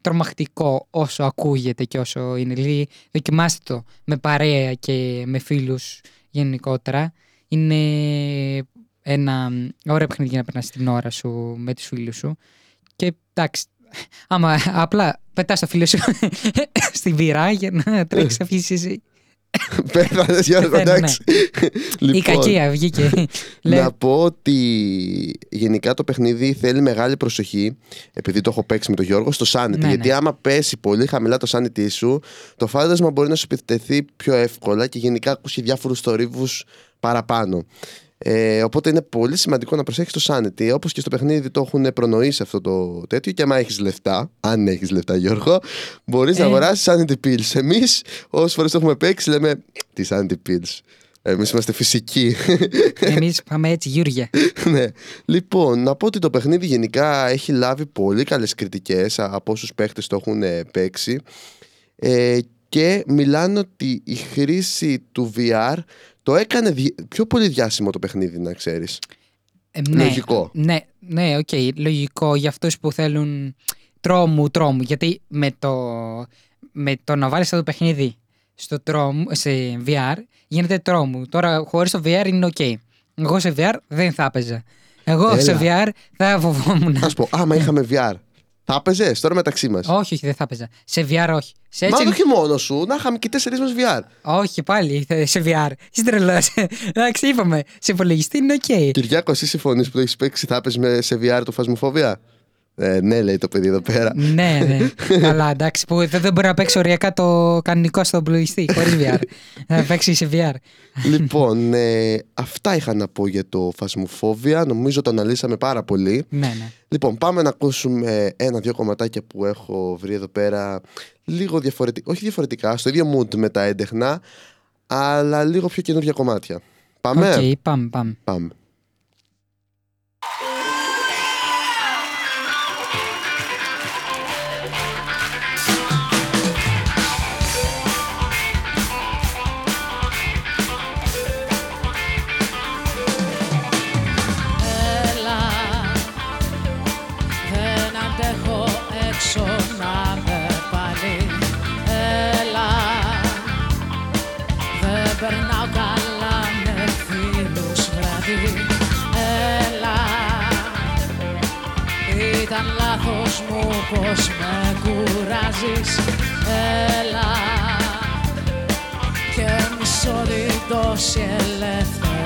τρομακτικό όσο ακούγεται και όσο είναι. Δηλαδή δοκιμάστε το με παρέα και με φίλους γενικότερα. Είναι ένα μ, ωραίο παιχνίδι για να περνάς την ώρα σου με τους φίλους σου. Και εντάξει, άμα απλά πετάς το φίλο σου (laughs) στην πυρά για να τρέξεις να βγεις εσύ. (laughs) Πέθανε, Γιώργο, Πεθαίνω, ναι. εντάξει. Η Λοιπόν, κακία βγήκε. (laughs) Λέω, Να πω ότι γενικά το παιχνίδι θέλει μεγάλη προσοχή, επειδή το έχω παίξει με τον Γιώργο, στο sanity. Ναι, γιατί ναι. άμα πέσει πολύ χαμηλά το sanity σου, το φάντασμα μπορεί να σου επιτεθεί πιο εύκολα και γενικά ακούσει διάφορους θορύβους παραπάνω. Ε, οπότε είναι πολύ σημαντικό να προσέχεις το sanity. Όπως και στο παιχνίδι το έχουν προνοήσει αυτό το τέτοιο. Και άμα έχεις λεφτά, αν έχεις λεφτά, Γιώργο, μπορείς να Ε. αγοράσεις sanity pills. Εμείς, όσες φορές το έχουμε παίξει, λέμε τι sanity pills; Εμείς είμαστε φυσικοί. (laughs) εμείς πάμε έτσι Γιούργια. (laughs) ναι. Λοιπόν, να πω ότι το παιχνίδι γενικά έχει λάβει πολύ καλές κριτικές α- από όσους παίχτες το έχουν ε, παίξει ε, και μιλάνε ότι η χρήση του VR το έκανε δι- πιο πολύ διάσημο το παιχνίδι, να ξέρεις. Ε, ναι, Λογικό. Ναι, ναι, οκ, λογικό για αυτούς που θέλουν τρόμου, τρόμου. Γιατί με το, με το να βάλεις αυτό το παιχνίδι στο τρόμου, σε VR γίνεται τρόμου. Τώρα χωρίς το VR είναι οκ. Εγώ σε VR δεν θα έπαιζα. Εγώ Έλα. σε VR θα φοβόμουν. Ας πω, άμα είχαμε (laughs) VR, θα έπαιζες τώρα μεταξύ μας; όχι, όχι, δεν θα έπαιζα. Σε VR όχι. Σε Μα έτσι... όχι μόνο σου, να είχαμε και τέσσερις μας VR. Όχι, πάλι θε- σε VR. Είσαι τρελός. (laughs) Εντάξει, είπαμε. Σε υπολογιστή είναι οκ. Κυριάκο, εσύ συμφωνείς που το έχεις παίξει, θα έπαιζες με- σε VR το Phasmophobia; Ε, ναι, λέει το παιδί εδώ πέρα. ναι, ναι. (laughs) Καλά, εντάξει, που δεν, δεν μπορεί να παίξει οριακά το κανονικό στον πλοηγιστή χωρίς VR. (laughs) να παίξει σε VR. λοιπόν, ε, αυτά είχα να πω για το Phasmophobia. Νομίζω το αναλύσαμε πάρα πολύ. ναι, ναι. Λοιπόν, πάμε να ακούσουμε ένα-δύο κομματάκια που έχω βρει εδώ πέρα. Λίγο διαφορετικά, όχι διαφορετικά, στο ίδιο mood με τα έντεχνα, αλλά λίγο πιο καινούργια κομμάτια. Πάμε; Οκ, πάμε, πάμε. Πάμε. Πως με κουράζεις. Έλα, και μισό τόση ελευθερία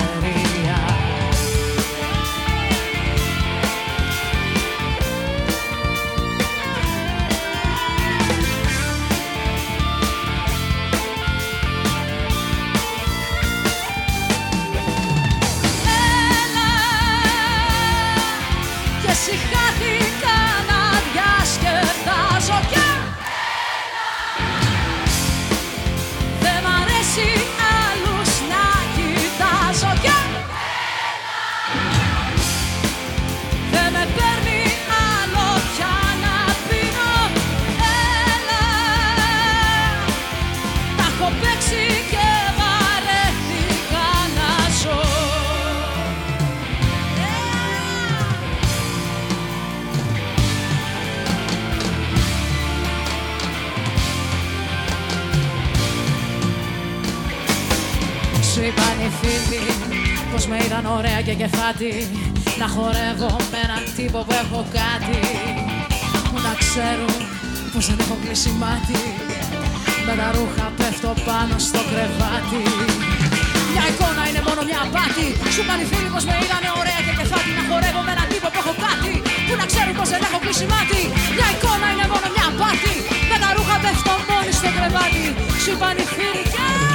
Σου είπαν οι φίλοι πως με είδαν ωραία και κεφάτη. Να χορεύω με έναν τύπο που έχω κάτι. Που να ξέρουν πως δεν έχω κλείσει μάτι. Με τα ρούχα πέφτω πάνω στο κρεβάτι. Μια εικόνα είναι μόνο μια απάτη. Σου πάνε οι φίλοι πως με είδανε ωραία και κεφάτι Να χορεύω με έναν τύπο που έχω κάτι. Που να ξέρουν πως δεν έχω κλείσει μάτι. Μια εικόνα είναι μόνο μια απάτη. Με τα ρούχα πέφτω μόνοι στο κρεβάτι. Σου πάνε οι φίλοι και...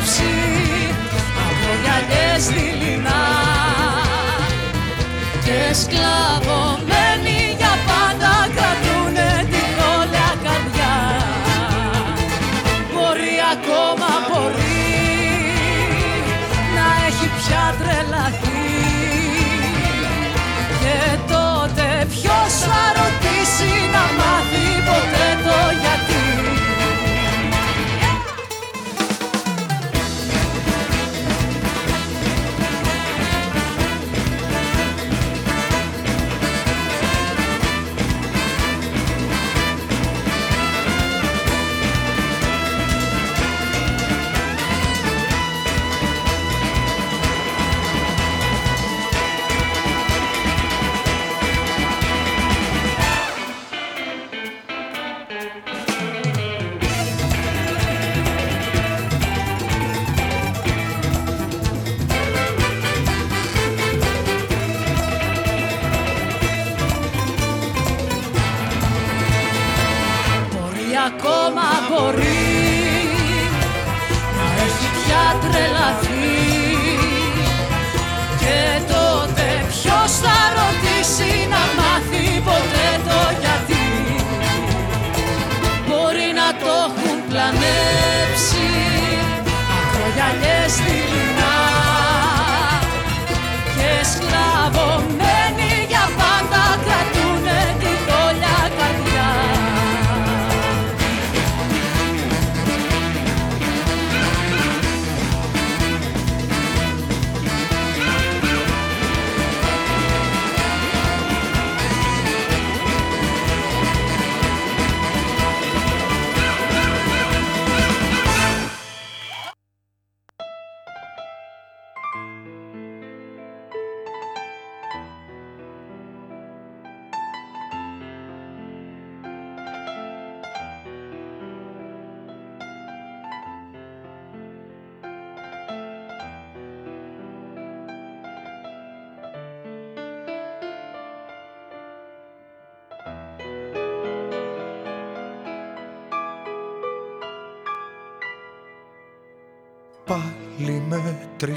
πλανέψει από γυαλιές δειλινά και σκλαβωμένοι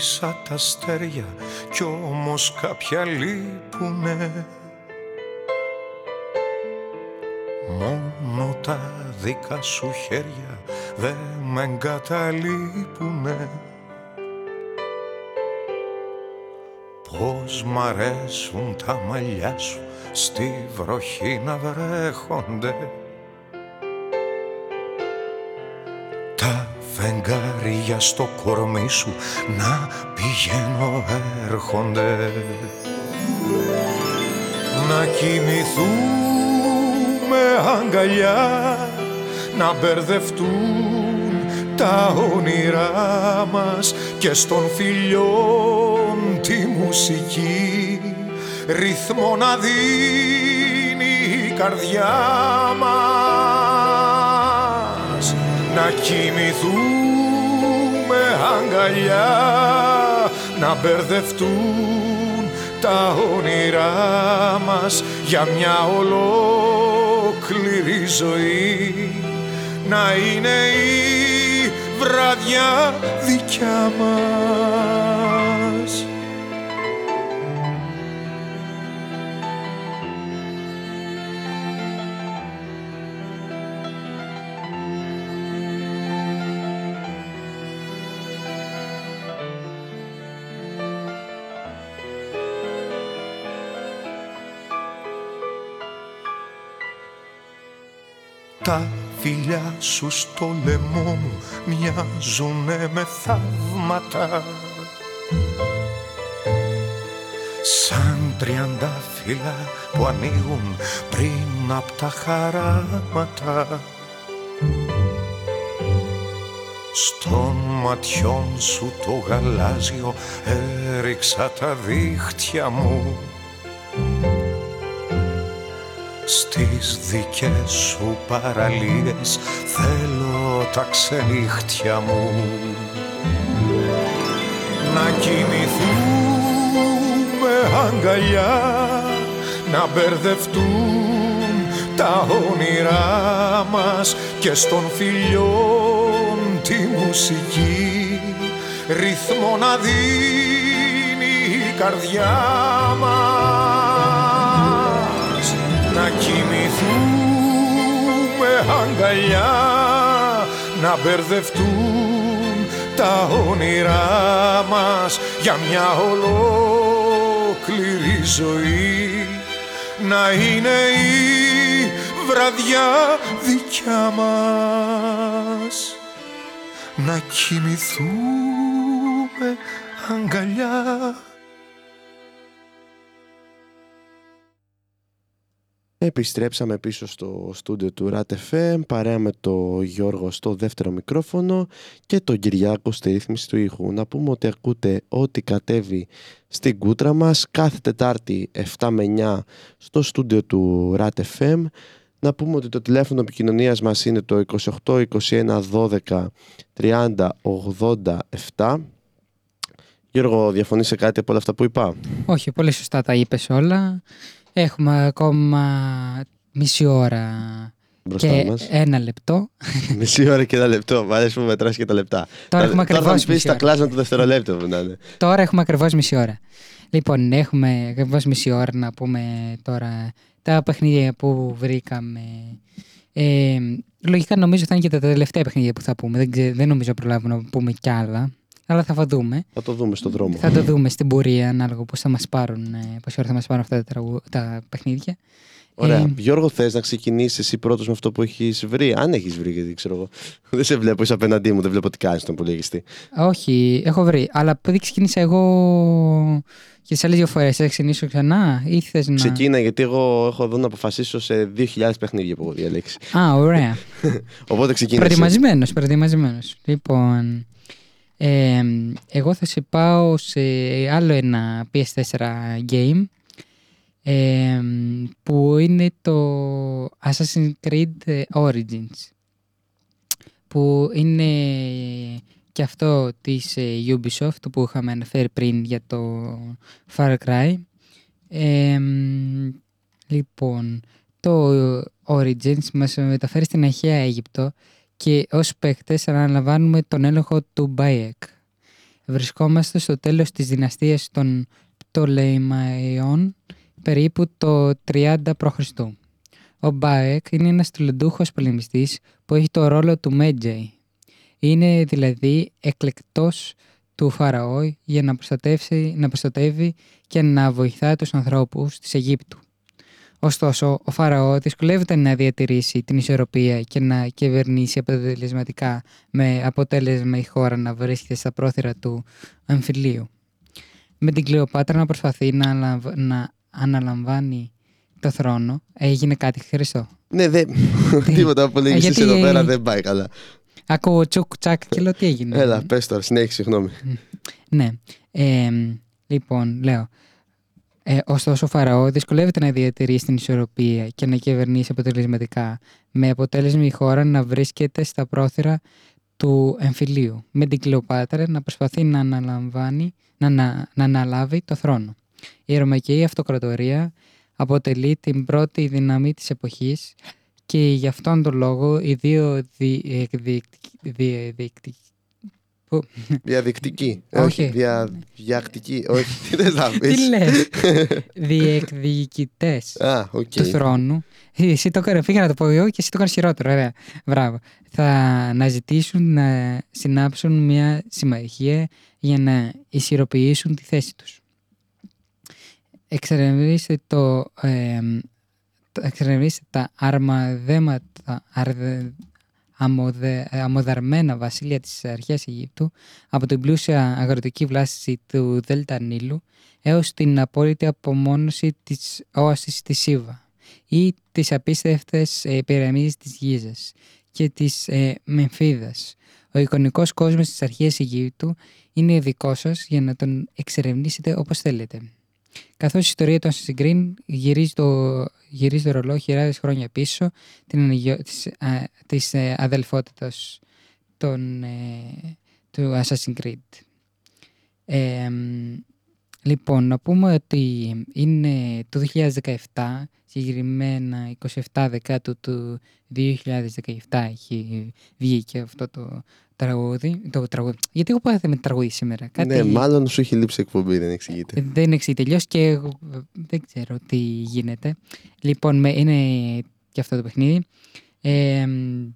μέτρησα τα αστέρια κι όμως κάποια λείπουνε. Μόνο τα δικά σου χέρια δεν με εγκαταλείπουνε. Πώς μ' αρέσουν τα μαλλιά σου στη βροχή να βρέχονται. Τα φεγγάρια στο κορμί σου να πηγαίνω έρχονται. Να κοιμηθούμε αγκαλιά να μπερδευτούν τα όνειρά μας και στον φιλιών τη μουσική. Ρυθμό να δίνει η καρδιά μας να κοιμηθούμε αγκαλιά να μπερδευτούν τα όνειρά μας για μια ολόκληρη ζωή να είναι η βραδιά δικιά μας. Φιλιά σου στο λαιμό μου μοιάζουνε με θαύματα. Σαν τριαντάφυλλα που ανοίγουν πριν απ' τα χαράματα. Στον ματιών σου το γαλάζιο έριξα τα δίχτυα μου στις δικές σου παραλίες. Θέλω τα ξενύχτια μου να κοιμηθούμε αγκαλιά να μπερδευτούν τα όνειρά μας και στον φιλιών τη μουσική. Ρυθμό να δίνει η καρδιά μας. να κοιμηθούμε αγκαλιά να μπερδευτούν τα όνειρά μας για μια ολόκληρη ζωή. Να είναι η βραδιά δικιά μας. Να κοιμηθούμε αγκαλιά Επιστρέψαμε πίσω στο στούντιο του RAT παρέα με το Γιώργο στο δεύτερο μικρόφωνο και τον Κυριάκο στη ρύθμιση του ήχου. Να πούμε ότι ακούτε ό,τι κατέβει στην κούτρα μας κάθε Τετάρτη 7 με 9 στο στούντιο του RAT Να πούμε ότι το τηλέφωνο επικοινωνίας μας είναι το 28 21 12 30 87. Γιώργο, διαφωνείς σε κάτι από όλα αυτά που είπα; Όχι, πολύ σωστά τα είπες όλα. Έχουμε ακόμα μισή ώρα Μπροστά και μας. ένα λεπτό. Μισή ώρα και ένα λεπτό. Μ' αρέσει που μετράς και τα λεπτά. Τώρα έχουμε Τώρα θα ακριβώς μου πεις μισή τα ώρα. κλάσμα του δευτερολέπτου που να είναι. Τώρα έχουμε ακριβώς μισή ώρα. Λοιπόν, έχουμε ακριβώς μισή ώρα να πούμε τώρα τα παιχνίδια που βρήκαμε. Ε, λογικά νομίζω θα είναι και τα τελευταία παιχνίδια που θα πούμε. Δεν, ξέ- δεν νομίζω προλάβουμε να πούμε κι άλλα. Αλλά θα το δούμε. Θα το δούμε στον δρόμο. Θα το δούμε στην πορεία ανάλογα πώς θα μας πάρουν, ε, πόση ώρα θα μας πάρουν αυτά τα, τραγου- τα παιχνίδια. Ωραία. Ε, Γιώργο, θες να ξεκινήσεις εσύ πρώτος με αυτό που έχεις βρει; Αν έχεις βρει, γιατί ξέρω εγώ. (laughs) Δεν σε βλέπω, είσαι απέναντί μου, δεν βλέπω τι κάνεις στον υπολογιστή. όχι, έχω βρει. Αλλά επειδή ξεκίνησα εγώ και τι άλλες δύο φορές, θα ξεκινήσω ξανά ή θες να. Ξεκίνα, γιατί εγώ έχω εδώ να αποφασίσω σε 2.000 παιχνίδια που έχω διαλέξει. Α, ωραία. (laughs) Οπότε ξεκίνησε. Προετοιμασμένος, προετοιμασμένος. Λοιπόν, ε, εγώ θα σε πάω σε άλλο ένα PS4 game ε, που είναι το Assassin's Creed Origins που είναι και αυτό της ε, Ubisoft που είχαμε αναφέρει πριν για το Far Cry. Ε, λοιπόν, το Origins μας μεταφέρει στην αρχαία Αίγυπτο και ως παίκτες αναλαμβάνουμε τον έλεγχο του Bayek. Βρισκόμαστε στο τέλος της δυναστείας των Πτολεμαϊών, περίπου το 30 π.Χ. Ο Μπάεκ είναι ένας τηλεντούχος πολεμιστής που έχει το ρόλο του Μέτζεϊ. Είναι δηλαδή εκλεκτός του Φαραώ για να, προστατεύσει, να προστατεύει και να βοηθά τους ανθρώπους της Αιγύπτου. Ωστόσο, ο Φαραώ δυσκολεύεται να διατηρήσει την ισορροπία και να κυβερνήσει αποτελεσματικά με αποτέλεσμα η χώρα να βρίσκεται στα πρόθυρα του αμφιλίου. Με την Κλεοπάτρα να προσπαθεί να, αναλαμβ- να αναλαμβάνει το θρόνο, έγινε κάτι χρηστό. Ναι, δεν. Τίποτα που λέγεις εσύ γιατί- εδώ πέρα δεν πάει καλά. Ακούω τσουκ τσακ και λέω τι έγινε. Έλα, πες τώρα, συνέχισε, συγγνώμη. Ναι. Ε, λοιπόν, λέω. Ε, ωστόσο, ο Φαραώ δυσκολεύεται να διατηρήσει την ισορροπία και να κυβερνήσει αποτελεσματικά, με αποτέλεσμα η χώρα να βρίσκεται στα πρόθυρα του εμφυλίου, με την Κλεοπάτρα να προσπαθεί να αναλαμβάνει, να, να, να αναλάβει το θρόνο. Η Ρωμαϊκή Αυτοκρατορία αποτελεί την πρώτη δύναμη της εποχής και γι' αυτόν τον λόγο οι δύο δι, εκδικτικ- διαδικτικ- που- Διαδικτική. Ε, Όχι. Όχι, δια, διακτική. Όχι, τι θες να πεις. Τι λες; (laughs) Διεκδικητές Α, οκ. του θρόνου. Ε, Εσύ το έκανες, πήγα να το πω εγώ και εσύ το έκανε χειρότερο. Ωραία. Μπράβο. Θα αναζητήσουν να συνάψουν μια συμμαχία για να ισχυροποιήσουν τη θέση τους. Εξερευνήστε το, ε, το- εξερευνήστε τα αρμαδέματα, αρδε, αμοδε, αμοδαρμένα βασίλεια της αρχαίας Αιγύπτου από την πλούσια αγροτική βλάστηση του Δέλτα Νείλου έως την απόλυτη απομόνωση της όασης της Σίβα ή τις απίστευτες ε, πυραμίδες της Γίζας και της ε, Μεμφίδας. Ο εικονικός κόσμος της αρχαίας Αιγύπτου είναι δικός σας για να τον εξερευνήσετε όπως θέλετε. Καθώς η ιστορία των Assassin's γυρίζει το, γυρίζει το ρολόι χιλιάδες χρόνια πίσω την αναγιο... της, α, της ε, αδελφότητας των, ε, του Assassin's Creed. Ε, μ, λοιπόν, να πούμε ότι είναι το 2017, συγκεκριμένα 27 Δεκάτου του 2017 έχει βγει και αυτό το τραγούδι. Το τραγούδι. Γιατί εγώ πάθαμε με τραγούδι σήμερα. Κάτι... Ναι, μάλλον σου έχει λείψει εκπομπή, δεν εξηγείται. Ε, Δεν έχει τελειώς και εγώ ε, δεν ξέρω τι γίνεται. Λοιπόν, με, είναι και αυτό το παιχνίδι. Ε, μ,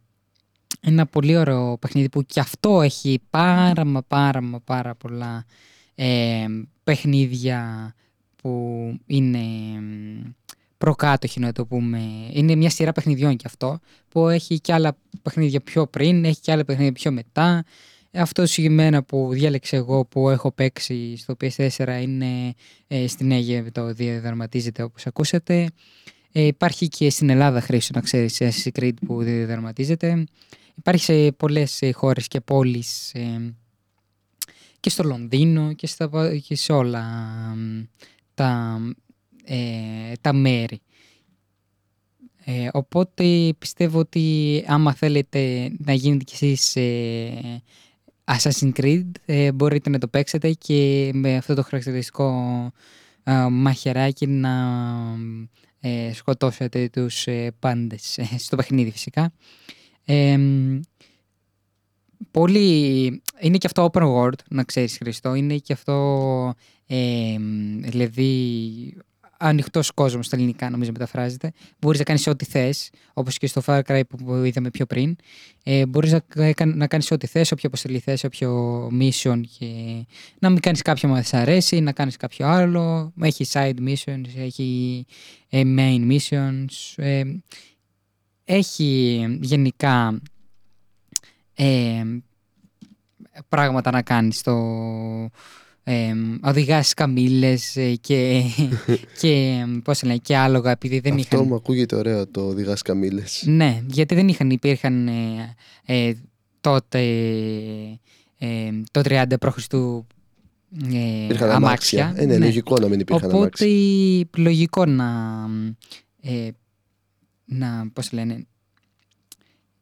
ένα πολύ ωραίο παιχνίδι που και αυτό έχει πάρα μα πάρα μα πάρα πολλά ε, παιχνίδια που είναι μ, προκάτοχοι να το πούμε. Είναι μια σειρά παιχνιδιών και αυτό που έχει και άλλα παιχνίδια πιο πριν, έχει και άλλα παιχνίδια πιο μετά. Αυτό το συγκεκριμένα που διάλεξα εγώ που έχω παίξει στο PS4 είναι ε, στην Αίγυπτο, διαδραματίζεται όπως ακούσατε. Ε, υπάρχει και στην Ελλάδα χρήσιο να ξέρεις σε Assassin's Creed που διαδραματίζεται. Υπάρχει σε πολλές ε, χώρες και πόλεις ε, και στο Λονδίνο και, στα, και σε όλα μ, τα, ε, τα μέρη. Ε, οπότε πιστεύω ότι άμα θέλετε να γίνετε κι εσείς ε, Assassin's Creed ε, μπορείτε να το παίξετε και με αυτό το χαρακτηριστικό ε, μαχαιράκι να ε, σκοτώσετε τους ε, πάντες ε, στο παιχνίδι φυσικά. Ε, μ, πολύ... Είναι και αυτό open world, να ξέρεις Χριστό. Είναι και αυτό, ε, μ, δηλαδή, ανοιχτός κόσμος στα ελληνικά, νομίζω μεταφράζεται. Μπορείς να κάνεις ό,τι θες, όπως και στο Far Cry που που είδαμε πιο πριν. Ε, Μπορείς να, κα- να κάνεις ό,τι θες, όποια αποστολή θες, όποιο mission και να μην κάνεις κάποιο μας αρέσει, να κάνεις κάποιο άλλο. Έχει side missions, έχει ε, main missions. ε, έχει γενικά ε, πράγματα να κάνεις στο ε, οδηγάς καμήλες ε, και, (laughs) και πώς λένε, και άλογα επειδή δεν Αυτό είχαν... μου ακούγεται ωραίο το οδηγάς καμίλε. Ναι, γιατί δεν είχαν, υπήρχαν ε, ε, τότε ε, το 30 π.Χ. Ε, Υπήρχαν αμάξια. αμάξια. Ε, ναι, λογικό να μην υπήρχαν Οπότε αμάξια. λογικό να, ε, να, πώς λένε,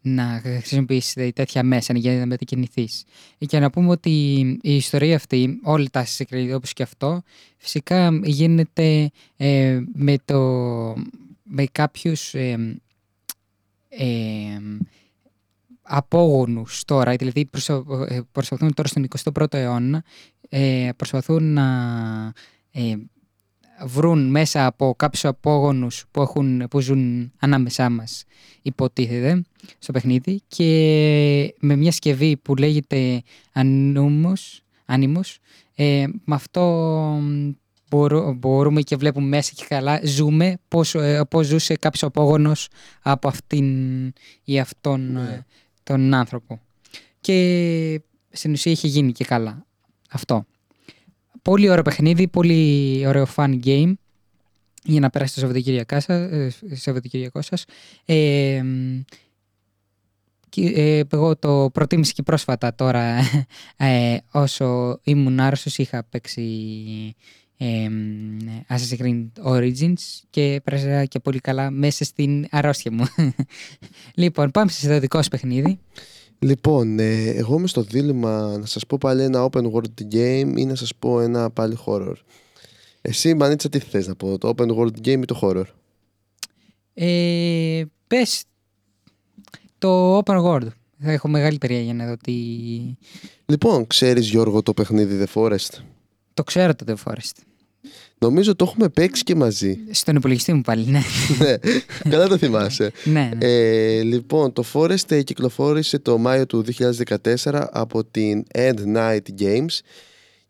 να χρησιμοποιήσεις τέτοια μέσα για να μετακινηθείς. Και να πούμε ότι η ιστορία αυτή, όλα τα Assassin's Creed όπως και αυτό, φυσικά γίνεται ε, με, το, με κάποιους ε, ε, απόγονους τώρα, δηλαδή προσω- ε, προσπαθούν τώρα στον 21ο αιώνα, ε, προσπαθούν να ε, βρουν μέσα από κάποιους απόγονους που, έχουν, που ζουν ανάμεσά μας, υποτίθεται, στο παιχνίδι και με μια σκευή που λέγεται Anonymous, Anonymous, ε, με αυτό μ, μπορώ- μπορούμε και βλέπουμε μέσα και καλά, ζούμε πώς, ε, πώς ζούσε κάποιος απόγονος από αυτήν ή αυτόν ε, τον άνθρωπο. Και στην ουσία είχε γίνει και καλά αυτό. Πολύ ωραίο παιχνίδι, πολύ ωραίο fun game για να περάσετε το Σαββατοκύριακό σας. ε, Σαββατοκύριακό σας. Ε, μ, και, ε, εγώ το προτίμησα και πρόσφατα τώρα ε, όσο ήμουν άρρωστος είχα παίξει ε, μ, Assassin's Creed Origins και πέρασα και πολύ καλά μέσα στην αρρώστια μου. (laughs) λοιπόν, πάμε σε δικό σου παιχνίδι. Λοιπόν, ε, εγώ είμαι στο δίλημα να σας πω πάλι ένα open world game ή να σας πω ένα πάλι horror. Εσύ, Μανίτσα, τι θες να πω, το open world game ή το horror; Ε, πες το Open World. Θα έχω μεγάλη περιέργεια να δω τι... Λοιπόν, ξέρεις Γιώργο το παιχνίδι The Forest; Το ξέρω το The Forest. Νομίζω το έχουμε παίξει και μαζί. Στον υπολογιστή μου πάλι, ναι. ναι, καλά το θυμάσαι. (laughs) ναι, ναι. Ε, λοιπόν, το Forest ε, κυκλοφόρησε το Μάιο του 2014 από την Endnight Games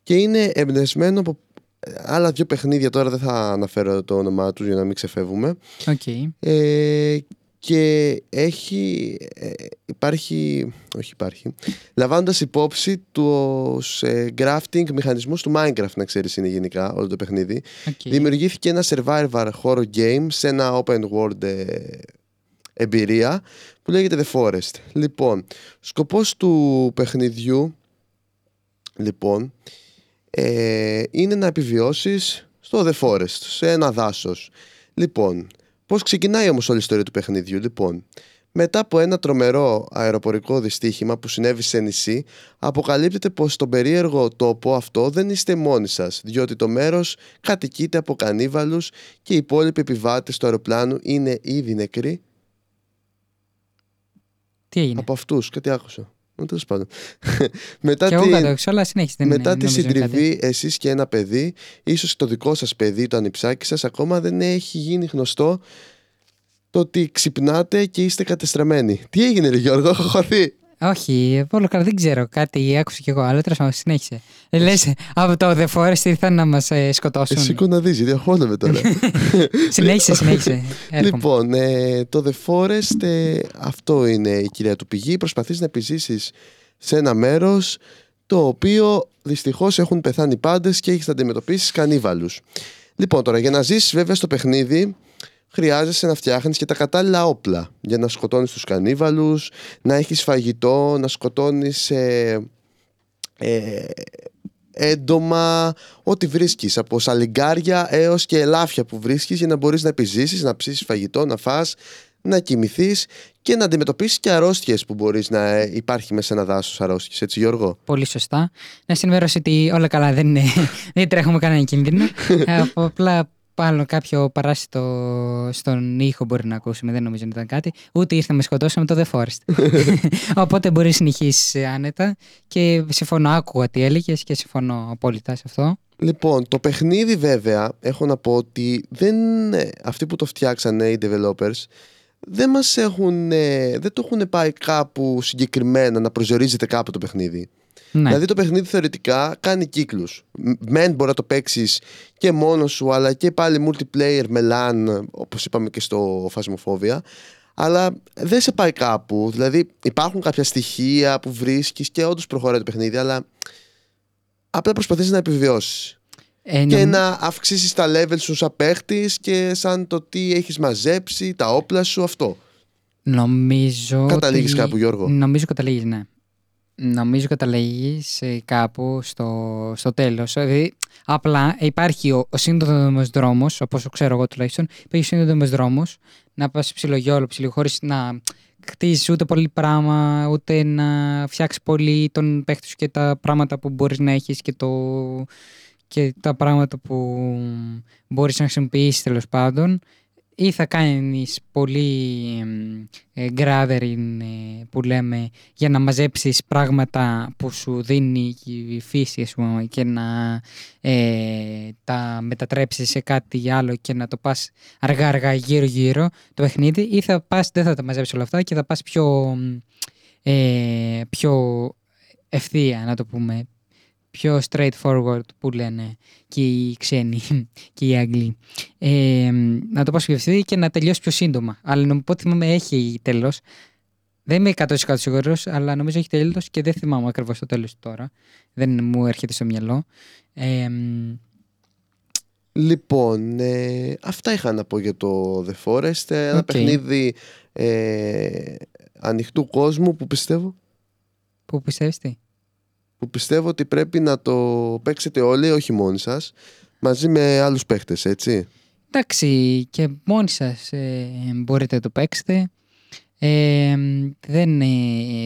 και είναι εμπνευσμένο από ε, άλλα δύο παιχνίδια, τώρα δεν θα αναφέρω το όνομά τους για να μην ξεφεύγουμε. Οκ. Ε, και έχει, ε, υπάρχει, όχι υπάρχει, λαμβάνοντας υπόψη τους ε, crafting μηχανισμούς του Minecraft, να ξέρεις είναι γενικά όλο το παιχνίδι. Οκ. Δημιουργήθηκε ένα survivor horror game σε ένα open world ε, εμπειρία που λέγεται The Forest. Λοιπόν, σκοπός του παιχνιδιού λοιπόν ε, είναι να επιβιώσεις στο The Forest, σε ένα δάσος. Λοιπόν, πώς ξεκινάει όμως όλη η ιστορία του παιχνιδιού. Λοιπόν, μετά από ένα τρομερό αεροπορικό δυστύχημα που συνέβη σε νησί, αποκαλύπτεται πως στον περίεργο τόπο αυτό δεν είστε μόνοι σας, διότι το μέρος κατοικείται από κανίβαλους και οι υπόλοιποι επιβάτες του αεροπλάνου είναι ήδη νεκροί Τι έγινε; από αυτούς. Κάτι άκουσα. Ε, Τέλος πάντων. (laughs) μετά Και εγώ την- κατάλαβα, αλλά συνέχισε. δεν μετά τη νομίζω είναι κάτι. συντριβή, εσείς και ένα παιδί, ίσως το δικό σας παιδί, το ανιψάκι σας, ακόμα δεν έχει γίνει γνωστό το ότι ξυπνάτε και είστε κατεστραμμένοι. Τι έγινε, ρε Γιώργο, έχω χωθεί. Όχι, όλο καλά, δεν ξέρω. Κάτι άκουσα κι εγώ, αλλά τέλος πάντων συνέχισε. Ε, λες, από το The Forest ήρθαν να μας σκοτώσουν. Εσύ κοναδίζει, διαχώνομαι τώρα. (laughs) συνέχισε, συνέχισε. Έρχομαι. λοιπόν, ε, το The Forest, ε, αυτό είναι η κυρία του πηγή. Προσπαθείς να επιζήσεις σε ένα μέρος το οποίο δυστυχώς έχουν πεθάνει οι πάντες και έχεις να αντιμετωπίσεις κανίβαλους. Λοιπόν, τώρα για να ζήσεις βέβαια στο παιχνίδι χρειάζεσαι να φτιάχνεις και τα κατάλληλα όπλα για να σκοτώνεις τους κανίβαλους, να έχεις φαγητό, να σκοτώνεις ε, ε, έντομα, ό,τι βρίσκεις από σαλιγκάρια έως και ελάφια που βρίσκεις για να μπορείς να επιζήσεις, να ψήσεις φαγητό, να φας, να κοιμηθείς και να αντιμετωπίσεις και αρρώστιες που μπορείς να ε, υπάρχει μέσα σε ένα δάσος αρρώστιες, έτσι Γιώργο; Πολύ σωστά. Να συνημερώσω ότι όλα καλά δεν, είναι, δεν τρέχουμε κανένα κίνδυνο. (laughs) Ε, από απλά πάνω κάποιο παράσιτο στον ήχο μπορεί να ακούσουμε, δεν νομίζω ότι ήταν κάτι. Ούτε ήρθε να με σκοτώσαμε το The Forest. (laughs) Οπότε μπορεί να συνεχίσει άνετα. Και συμφωνώ, άκουγα τι έλεγες και συμφωνώ απόλυτα σε αυτό. Λοιπόν, το παιχνίδι βέβαια, έχω να πω ότι δεν, ε, αυτοί που το φτιάξανε, οι developers, δεν μας έχουν, ε, δεν το έχουν πάει κάπου συγκεκριμένα να προσδιορίζεται κάπου το παιχνίδι. Ναι. Δηλαδή το παιχνίδι θεωρητικά κάνει κύκλους. Μ- Μεν μπορεί να το παίξεις και μόνος σου, αλλά και πάλι multiplayer με LAN, όπως είπαμε και στο Phasmophobia. Αλλά δεν σε πάει κάπου. Δηλαδή υπάρχουν κάποια στοιχεία που βρίσκεις και όντως προχωράει το παιχνίδι, αλλά απλά προσπαθείς να επιβιώσεις. Ε, Και νομ- να αυξήσεις τα level σου σαν παίχτης και σαν το τι έχεις μαζέψει, τα όπλα σου, αυτό. Νομίζω. Καταλήγεις ότι- κάπου, Γιώργο; Νομίζω καταλήγεις, ναι. Νομίζω καταλήγει κάπου στο, στο τέλος. Δηλαδή, απλά υπάρχει ο, ο σύνδρομο δρόμος, όπως το ξέρω εγώ τουλάχιστον, υπάρχει ο σύνδρομο δρόμος να πας ψιλογιόλο, ψηλό, χωρίς να χτίσει ούτε πολύ πράγμα, ούτε να φτιάξεις πολύ τον παίχτη σου και τα πράγματα που μπορείς να έχεις και, το, και τα πράγματα που μπορείς να χρησιμοποιήσεις τέλος πάντων. Ή θα κάνεις πολύ ε, gathering ε, που λέμε για να μαζέψεις πράγματα που σου δίνει η φύση ας πούμε, και να ε, τα μετατρέψεις σε κάτι άλλο και να το πας αργά αργά γύρω γύρω το παιχνίδι ή θα πας, δεν θα τα μαζέψεις όλα αυτά και θα πας πιο, ε, πιο ευθεία να το πούμε πιο straightforward που λένε και οι ξένοι (laughs) και οι Άγγλοι. Ε, να το πάω πιο και να τελειώσει πιο σύντομα. Αλλά να πω ότι θυμάμαι έχει τέλος. Δεν είμαι 100% σίγουρος, αλλά νομίζω έχει τέλος και δεν θυμάμαι ακριβώς το τέλος τώρα. Δεν μου έρχεται στο μυαλό. Ε, Λοιπόν, ε, αυτά είχα να πω για το The Forest. ε, Ένα Οκ. παιχνίδι ε, ανοιχτού κόσμου που πιστεύω, που πιστεύεις τι; Που πιστεύω ότι πρέπει να το παίξετε όλοι, όχι μόνοι σας, μαζί με άλλους παίχτες, έτσι. Εντάξει, και μόνοι σας ε, μπορείτε να το παίξετε. Ε, δεν ε,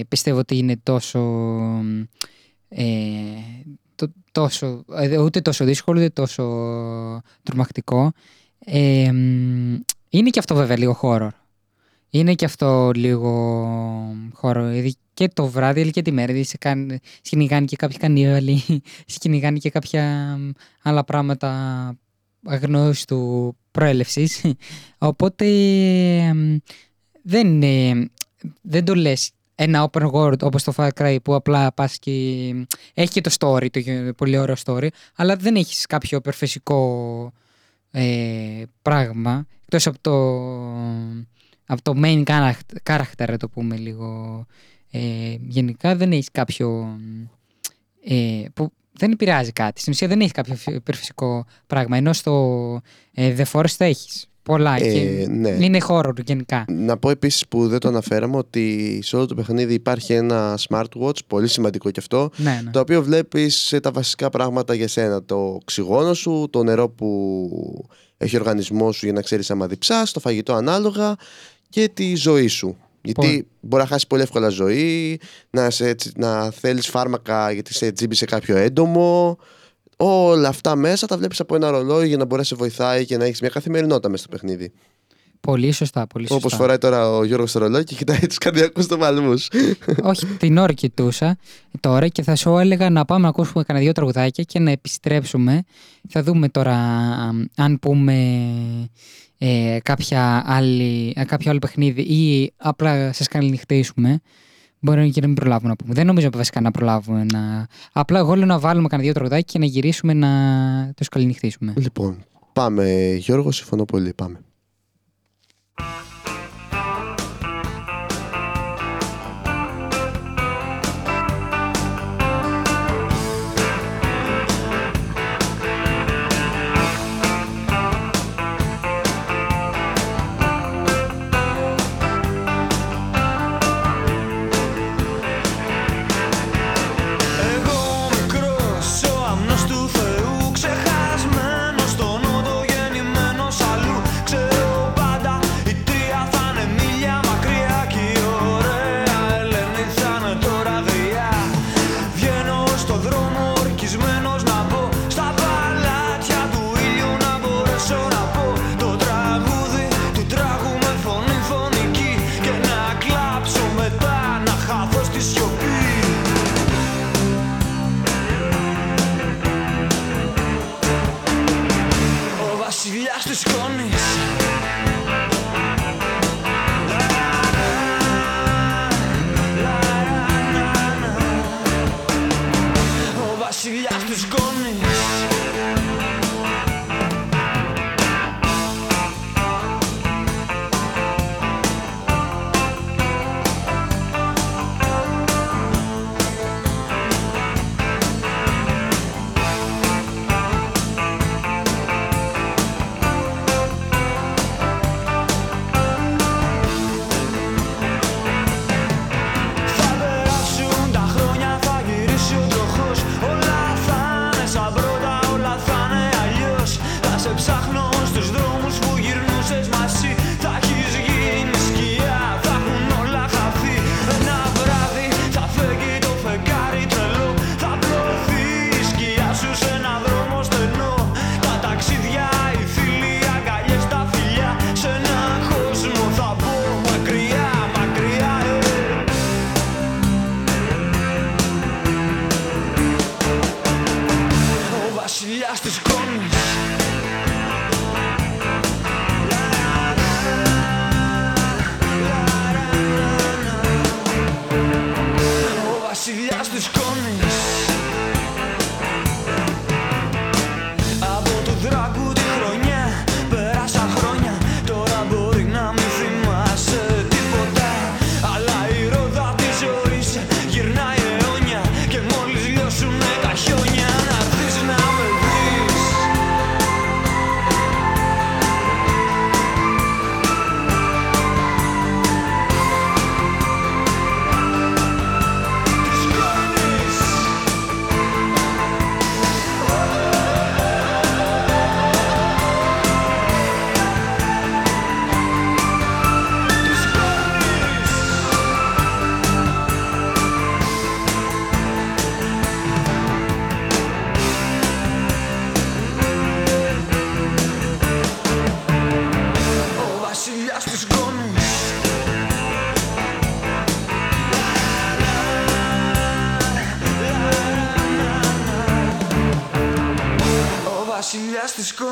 πιστεύω ότι είναι τόσο, ε, το- τόσο ε, ούτε τόσο δύσκολο, ούτε τόσο τρομακτικό. Ε, μ, είναι και αυτό βέβαια λίγο horror. Είναι και αυτό λίγο horror. Δηλαδή και το βράδυ αλλά και τη μέρα. Δηλαδή σε, κάν, σε κυνηγάνε και κάποιοι κανίβαλοι, (laughs) σε κυνηγάνε και κάποια μ, άλλα πράγματα αγνώστου προέλευσης. (laughs) Οπότε εμ, δεν, είναι- δεν το λες ένα open world όπως το Far Cry που απλά πας και έχει και το story, το γε- πολύ ωραίο story, αλλά δεν έχεις κάποιο υπερφυσικό ε, πράγμα εκτός από το, από το main character, character να το πούμε λίγο ε, γενικά δεν έχεις κάποιο ε, που δεν επηρεάζει κάτι. Στην ουσία δεν έχεις κάποιο φυ- υπερφυσικό πράγμα. Ενώ στο ε, The Forest το έχεις. Πολλά. Ε, και ναι. Είναι χώρο γενικά. Να πω επίσης που δεν το αναφέραμε ότι σε όλο το παιχνίδι υπάρχει ένα smartwatch, πολύ σημαντικό και αυτό, Ναι, ναι. το οποίο βλέπεις ε, τα βασικά πράγματα για σένα. Το οξυγόνο σου, το νερό που έχει ο οργανισμός σου για να ξέρεις άμα διψάς, το φαγητό ανάλογα και τη ζωή σου. Γιατί Πολύ. μπορεί να χάσεις πολύ εύκολα ζωή, να, σε, έτσι- να θέλεις φάρμακα γιατί σε τζίμπησε κάποιο έντομο. Όλα αυτά μέσα τα βλέπεις από ένα ρολόι για να μπορεί να σε βοηθάει και να έχεις μια καθημερινότητα μέσα στο παιχνίδι. Πολύ σωστά. Πολύ σωστά. Όπως φοράει τώρα ο Γιώργος το ρολόι και κοιτάει τους καρδιακούς του παλμούς. Όχι, την ώρα κοιτούσα τώρα και θα σου έλεγα να πάμε να ακούσουμε κανένα δύο τραγουδάκια και να επιστρέψουμε. Θα δούμε τώρα α, αν πούμε ε, κάποια άλλη, ε, κάποιο άλλο παιχνίδι ή απλά σας καληνυχτήσουμε. Μπορεί και να μην προλάβουμε να πούμε. Δεν νομίζω βασικά να προλάβουμε να. Απλά εγώ λέω να βάλουμε κανένα δύο τραγουδάκια και να γυρίσουμε να του καληνυχτήσουμε. Λοιπόν, πάμε Γιώργο, συμφωνώ πολύ, πάμε. Βασιλιά στη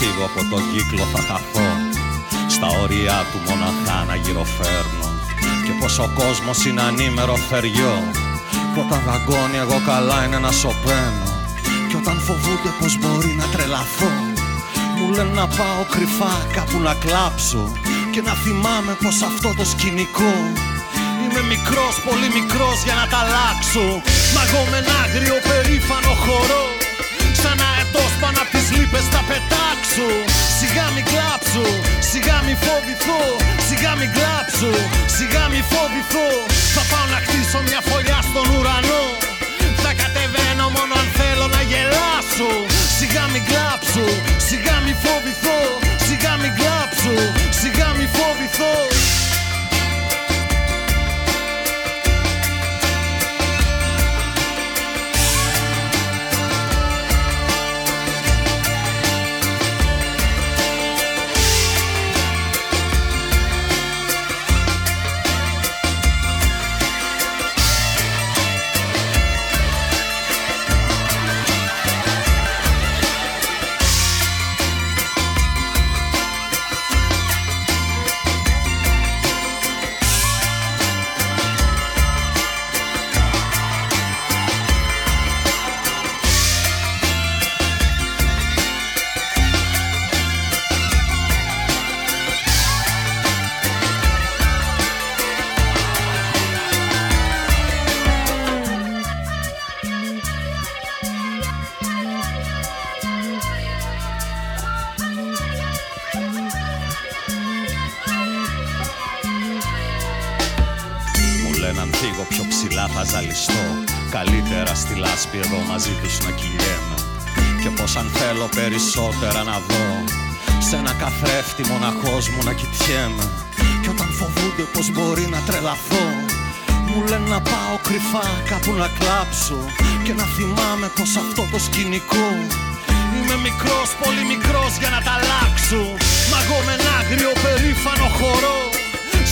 φύγω από τον κύκλο θα χαθώ. Στα όρια του μοναχά να γυροφέρνω. Και πως ο κόσμος είναι ανήμερο θεριό. Που όταν δαγκώνει εγώ καλά είναι να σωπαίνω. Και όταν φοβούνται πως μπορεί να τρελαθώ. Μου λένε να πάω κρυφά κάπου να κλάψω. Και να θυμάμαι πως αυτό το σκηνικό Είμαι μικρός, πολύ μικρός για να τα αλλάξω. Μα εγώ με ένα άγριο περήφανο χορό Σαν αετός πάνω απ' τις λύπες θα πετάξω Σιγά μη κλάψω, σιγά μη φοβηθώ. Σιγά μη κλάψω, σιγά μη φοβηθώ. Θα πάω να χτίσω μια φωλιά στον ουρανό. Θα κατεβαίνω μόνο αν θέλω να γελάσω. Σιγά μη κλάψω, σιγά μη φοβηθώ. Σιγά μη κλάψω, σιγά μη φοβηθώ περισσότερα να δω. Σε ένα καθρέφτη μοναχός μου να κοιτιέμαι. Και όταν φοβούνται πως μπορεί να τρελαθώ Μου λένε να πάω κρυφά κάπου να κλάψω Και να θυμάμαι πως αυτό το σκηνικό Είμαι μικρός, πολύ μικρός για να τα αλλάξω. Μα εγώ με ένα άγριο περήφανο χορό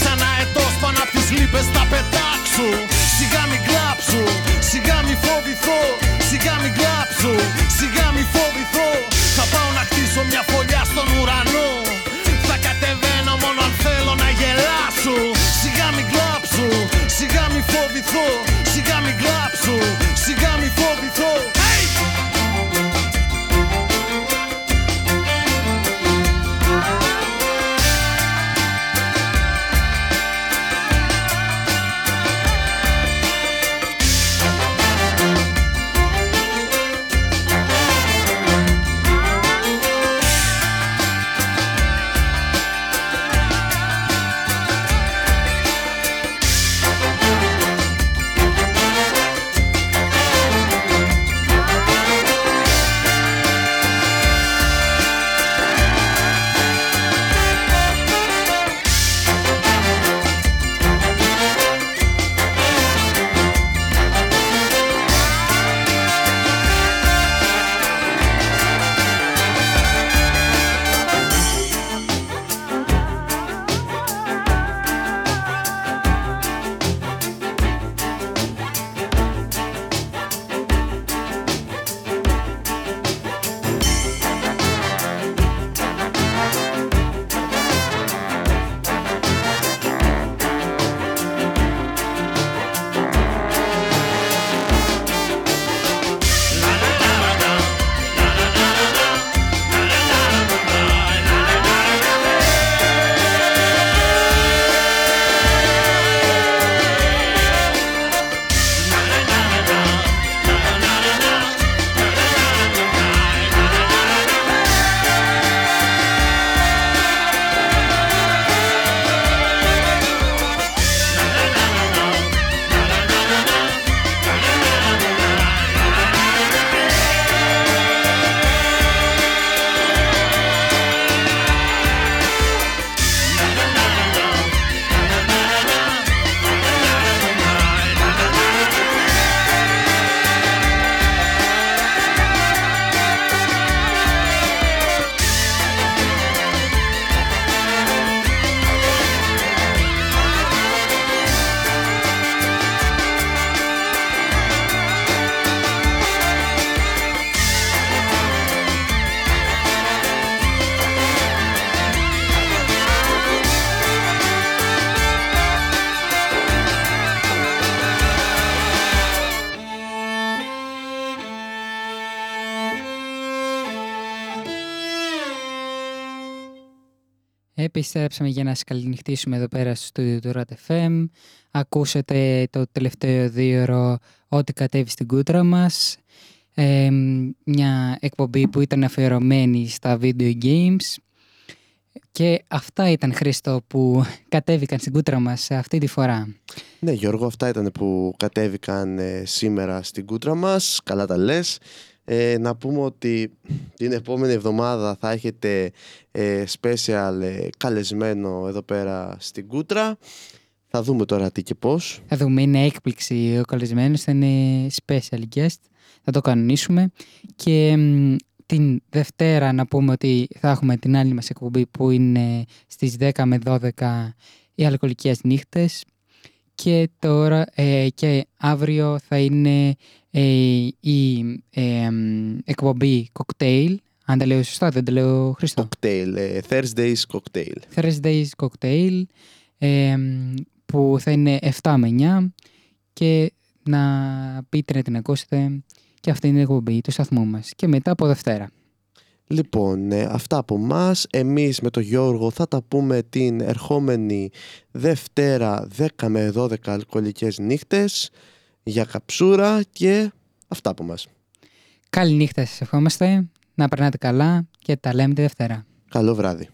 Σαν αετός πάνω απ' τις λύπες θα πετάξω. Σιγά μη κλάψω, σιγά μη φοβηθώ Σιγά μη κλάψω, σιγά μη φοβηθώ Θα πάω να χτίσω μια φωλιά στον ουρανό. Θα κατεβαίνω μόνο αν θέλω να γελάσω. Σιγά μη κλάψω, σιγά μη φοβηθώ Σιγά μη κλάψω, σιγά μη φοβηθώ Επιστρέψαμε για να σας καληνυχτήσουμε εδώ πέρα στο στούντιο του Rat FM. Ακούσατε το τελευταίο δύο ώρο ό,τι κατέβει στην κούτρα μας. Ε, μια εκπομπή που ήταν αφιερωμένη στα video games. Και αυτά ήταν, Χρήστο, που κατέβηκαν στην κούτρα μας αυτή τη φορά. Ναι Γιώργο, αυτά ήταν που κατέβηκαν ε, σήμερα στην κούτρα μας. Καλά τα λες. Ε, να πούμε ότι την επόμενη εβδομάδα θα έχετε ε, special ε, καλεσμένο εδώ πέρα στην Κούτρα. Θα δούμε τώρα τι και πώς. Θα δούμε, είναι έκπληξη ο καλεσμένος, θα είναι special guest, θα το κανονίσουμε. Και μ, την Δευτέρα να πούμε ότι θα έχουμε την άλλη μας εκπομπή που είναι στις 10 με 12 οι αλκοολικές νύχτες. Και τώρα ε, και αύριο θα είναι ε, η ε, μ, εκπομπή Cocktail. Αν τα λέω σωστά, δεν τα λέω Χριστό. Cocktail, ε, Thursdays Cocktail. Thursdays Cocktail ε, που θα είναι 7 με 9 και να πείτε να την ακούσετε και αυτή είναι η εκπομπή του σταθμού μας και μετά από Δευτέρα. Λοιπόν, ε, αυτά από μας. Εμείς με τον Γιώργο θα τα πούμε την ερχόμενη Δευτέρα 10 με 12 αλκοολικές νύχτες για καψούρα και αυτά από μας. Καλή νύχτα σας ευχόμαστε, να περνάτε καλά και τα λέμε τη Δευτέρα. Καλό βράδυ.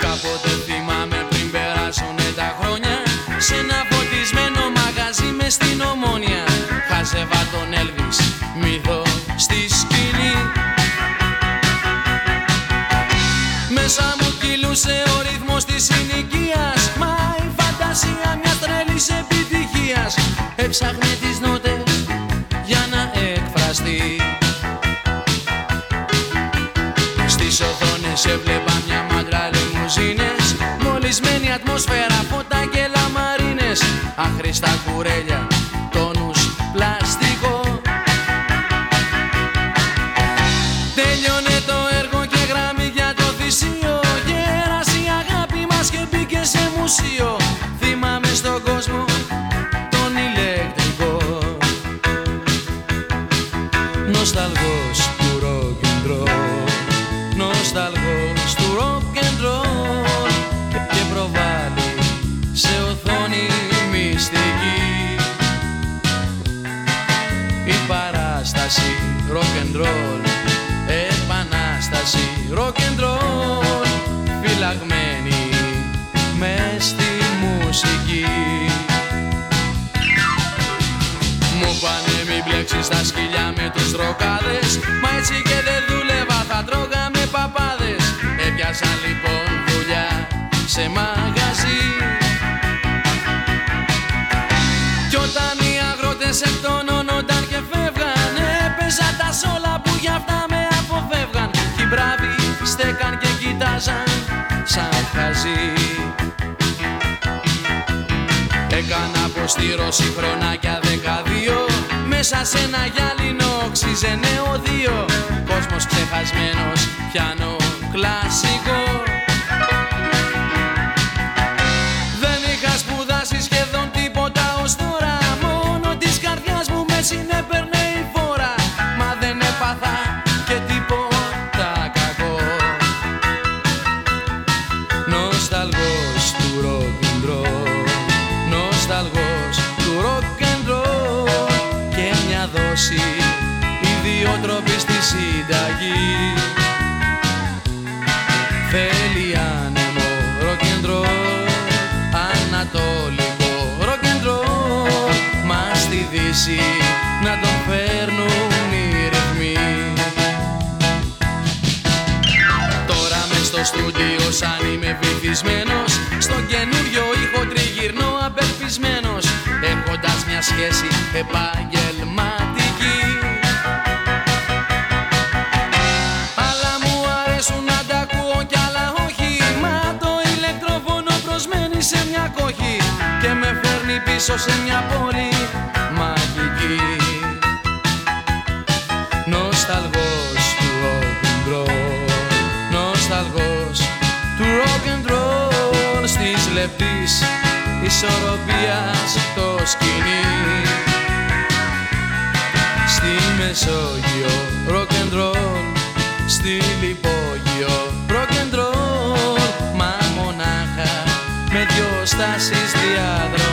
Κάποτε θυμάμαι πριν περάσουνε τα χρόνια Σε ένα Άχρηστα κουρέλια, σε ένα γυάλινο οξύζε νεοδίο Κόσμος ξεχασμένος, πιάνω κλασικό σχέση επαγγελματική. Άλλα μου αρέσουν να τα ακούω κι άλλα όχι. Μα το ηλεκτροφόνο προσμένει σε μια κόχη Και με φέρνει πίσω σε μια πόλη μαγική. Νοσταλγός του rock and roll Νοσταλγός του rock and roll. Στις λεπτής ισορροπίας το σκηνή Μεσόγειο Rock and roll Στη Λιπόγειο Rock and roll. Μα μονάχα Με δυο στάσεις διάδρο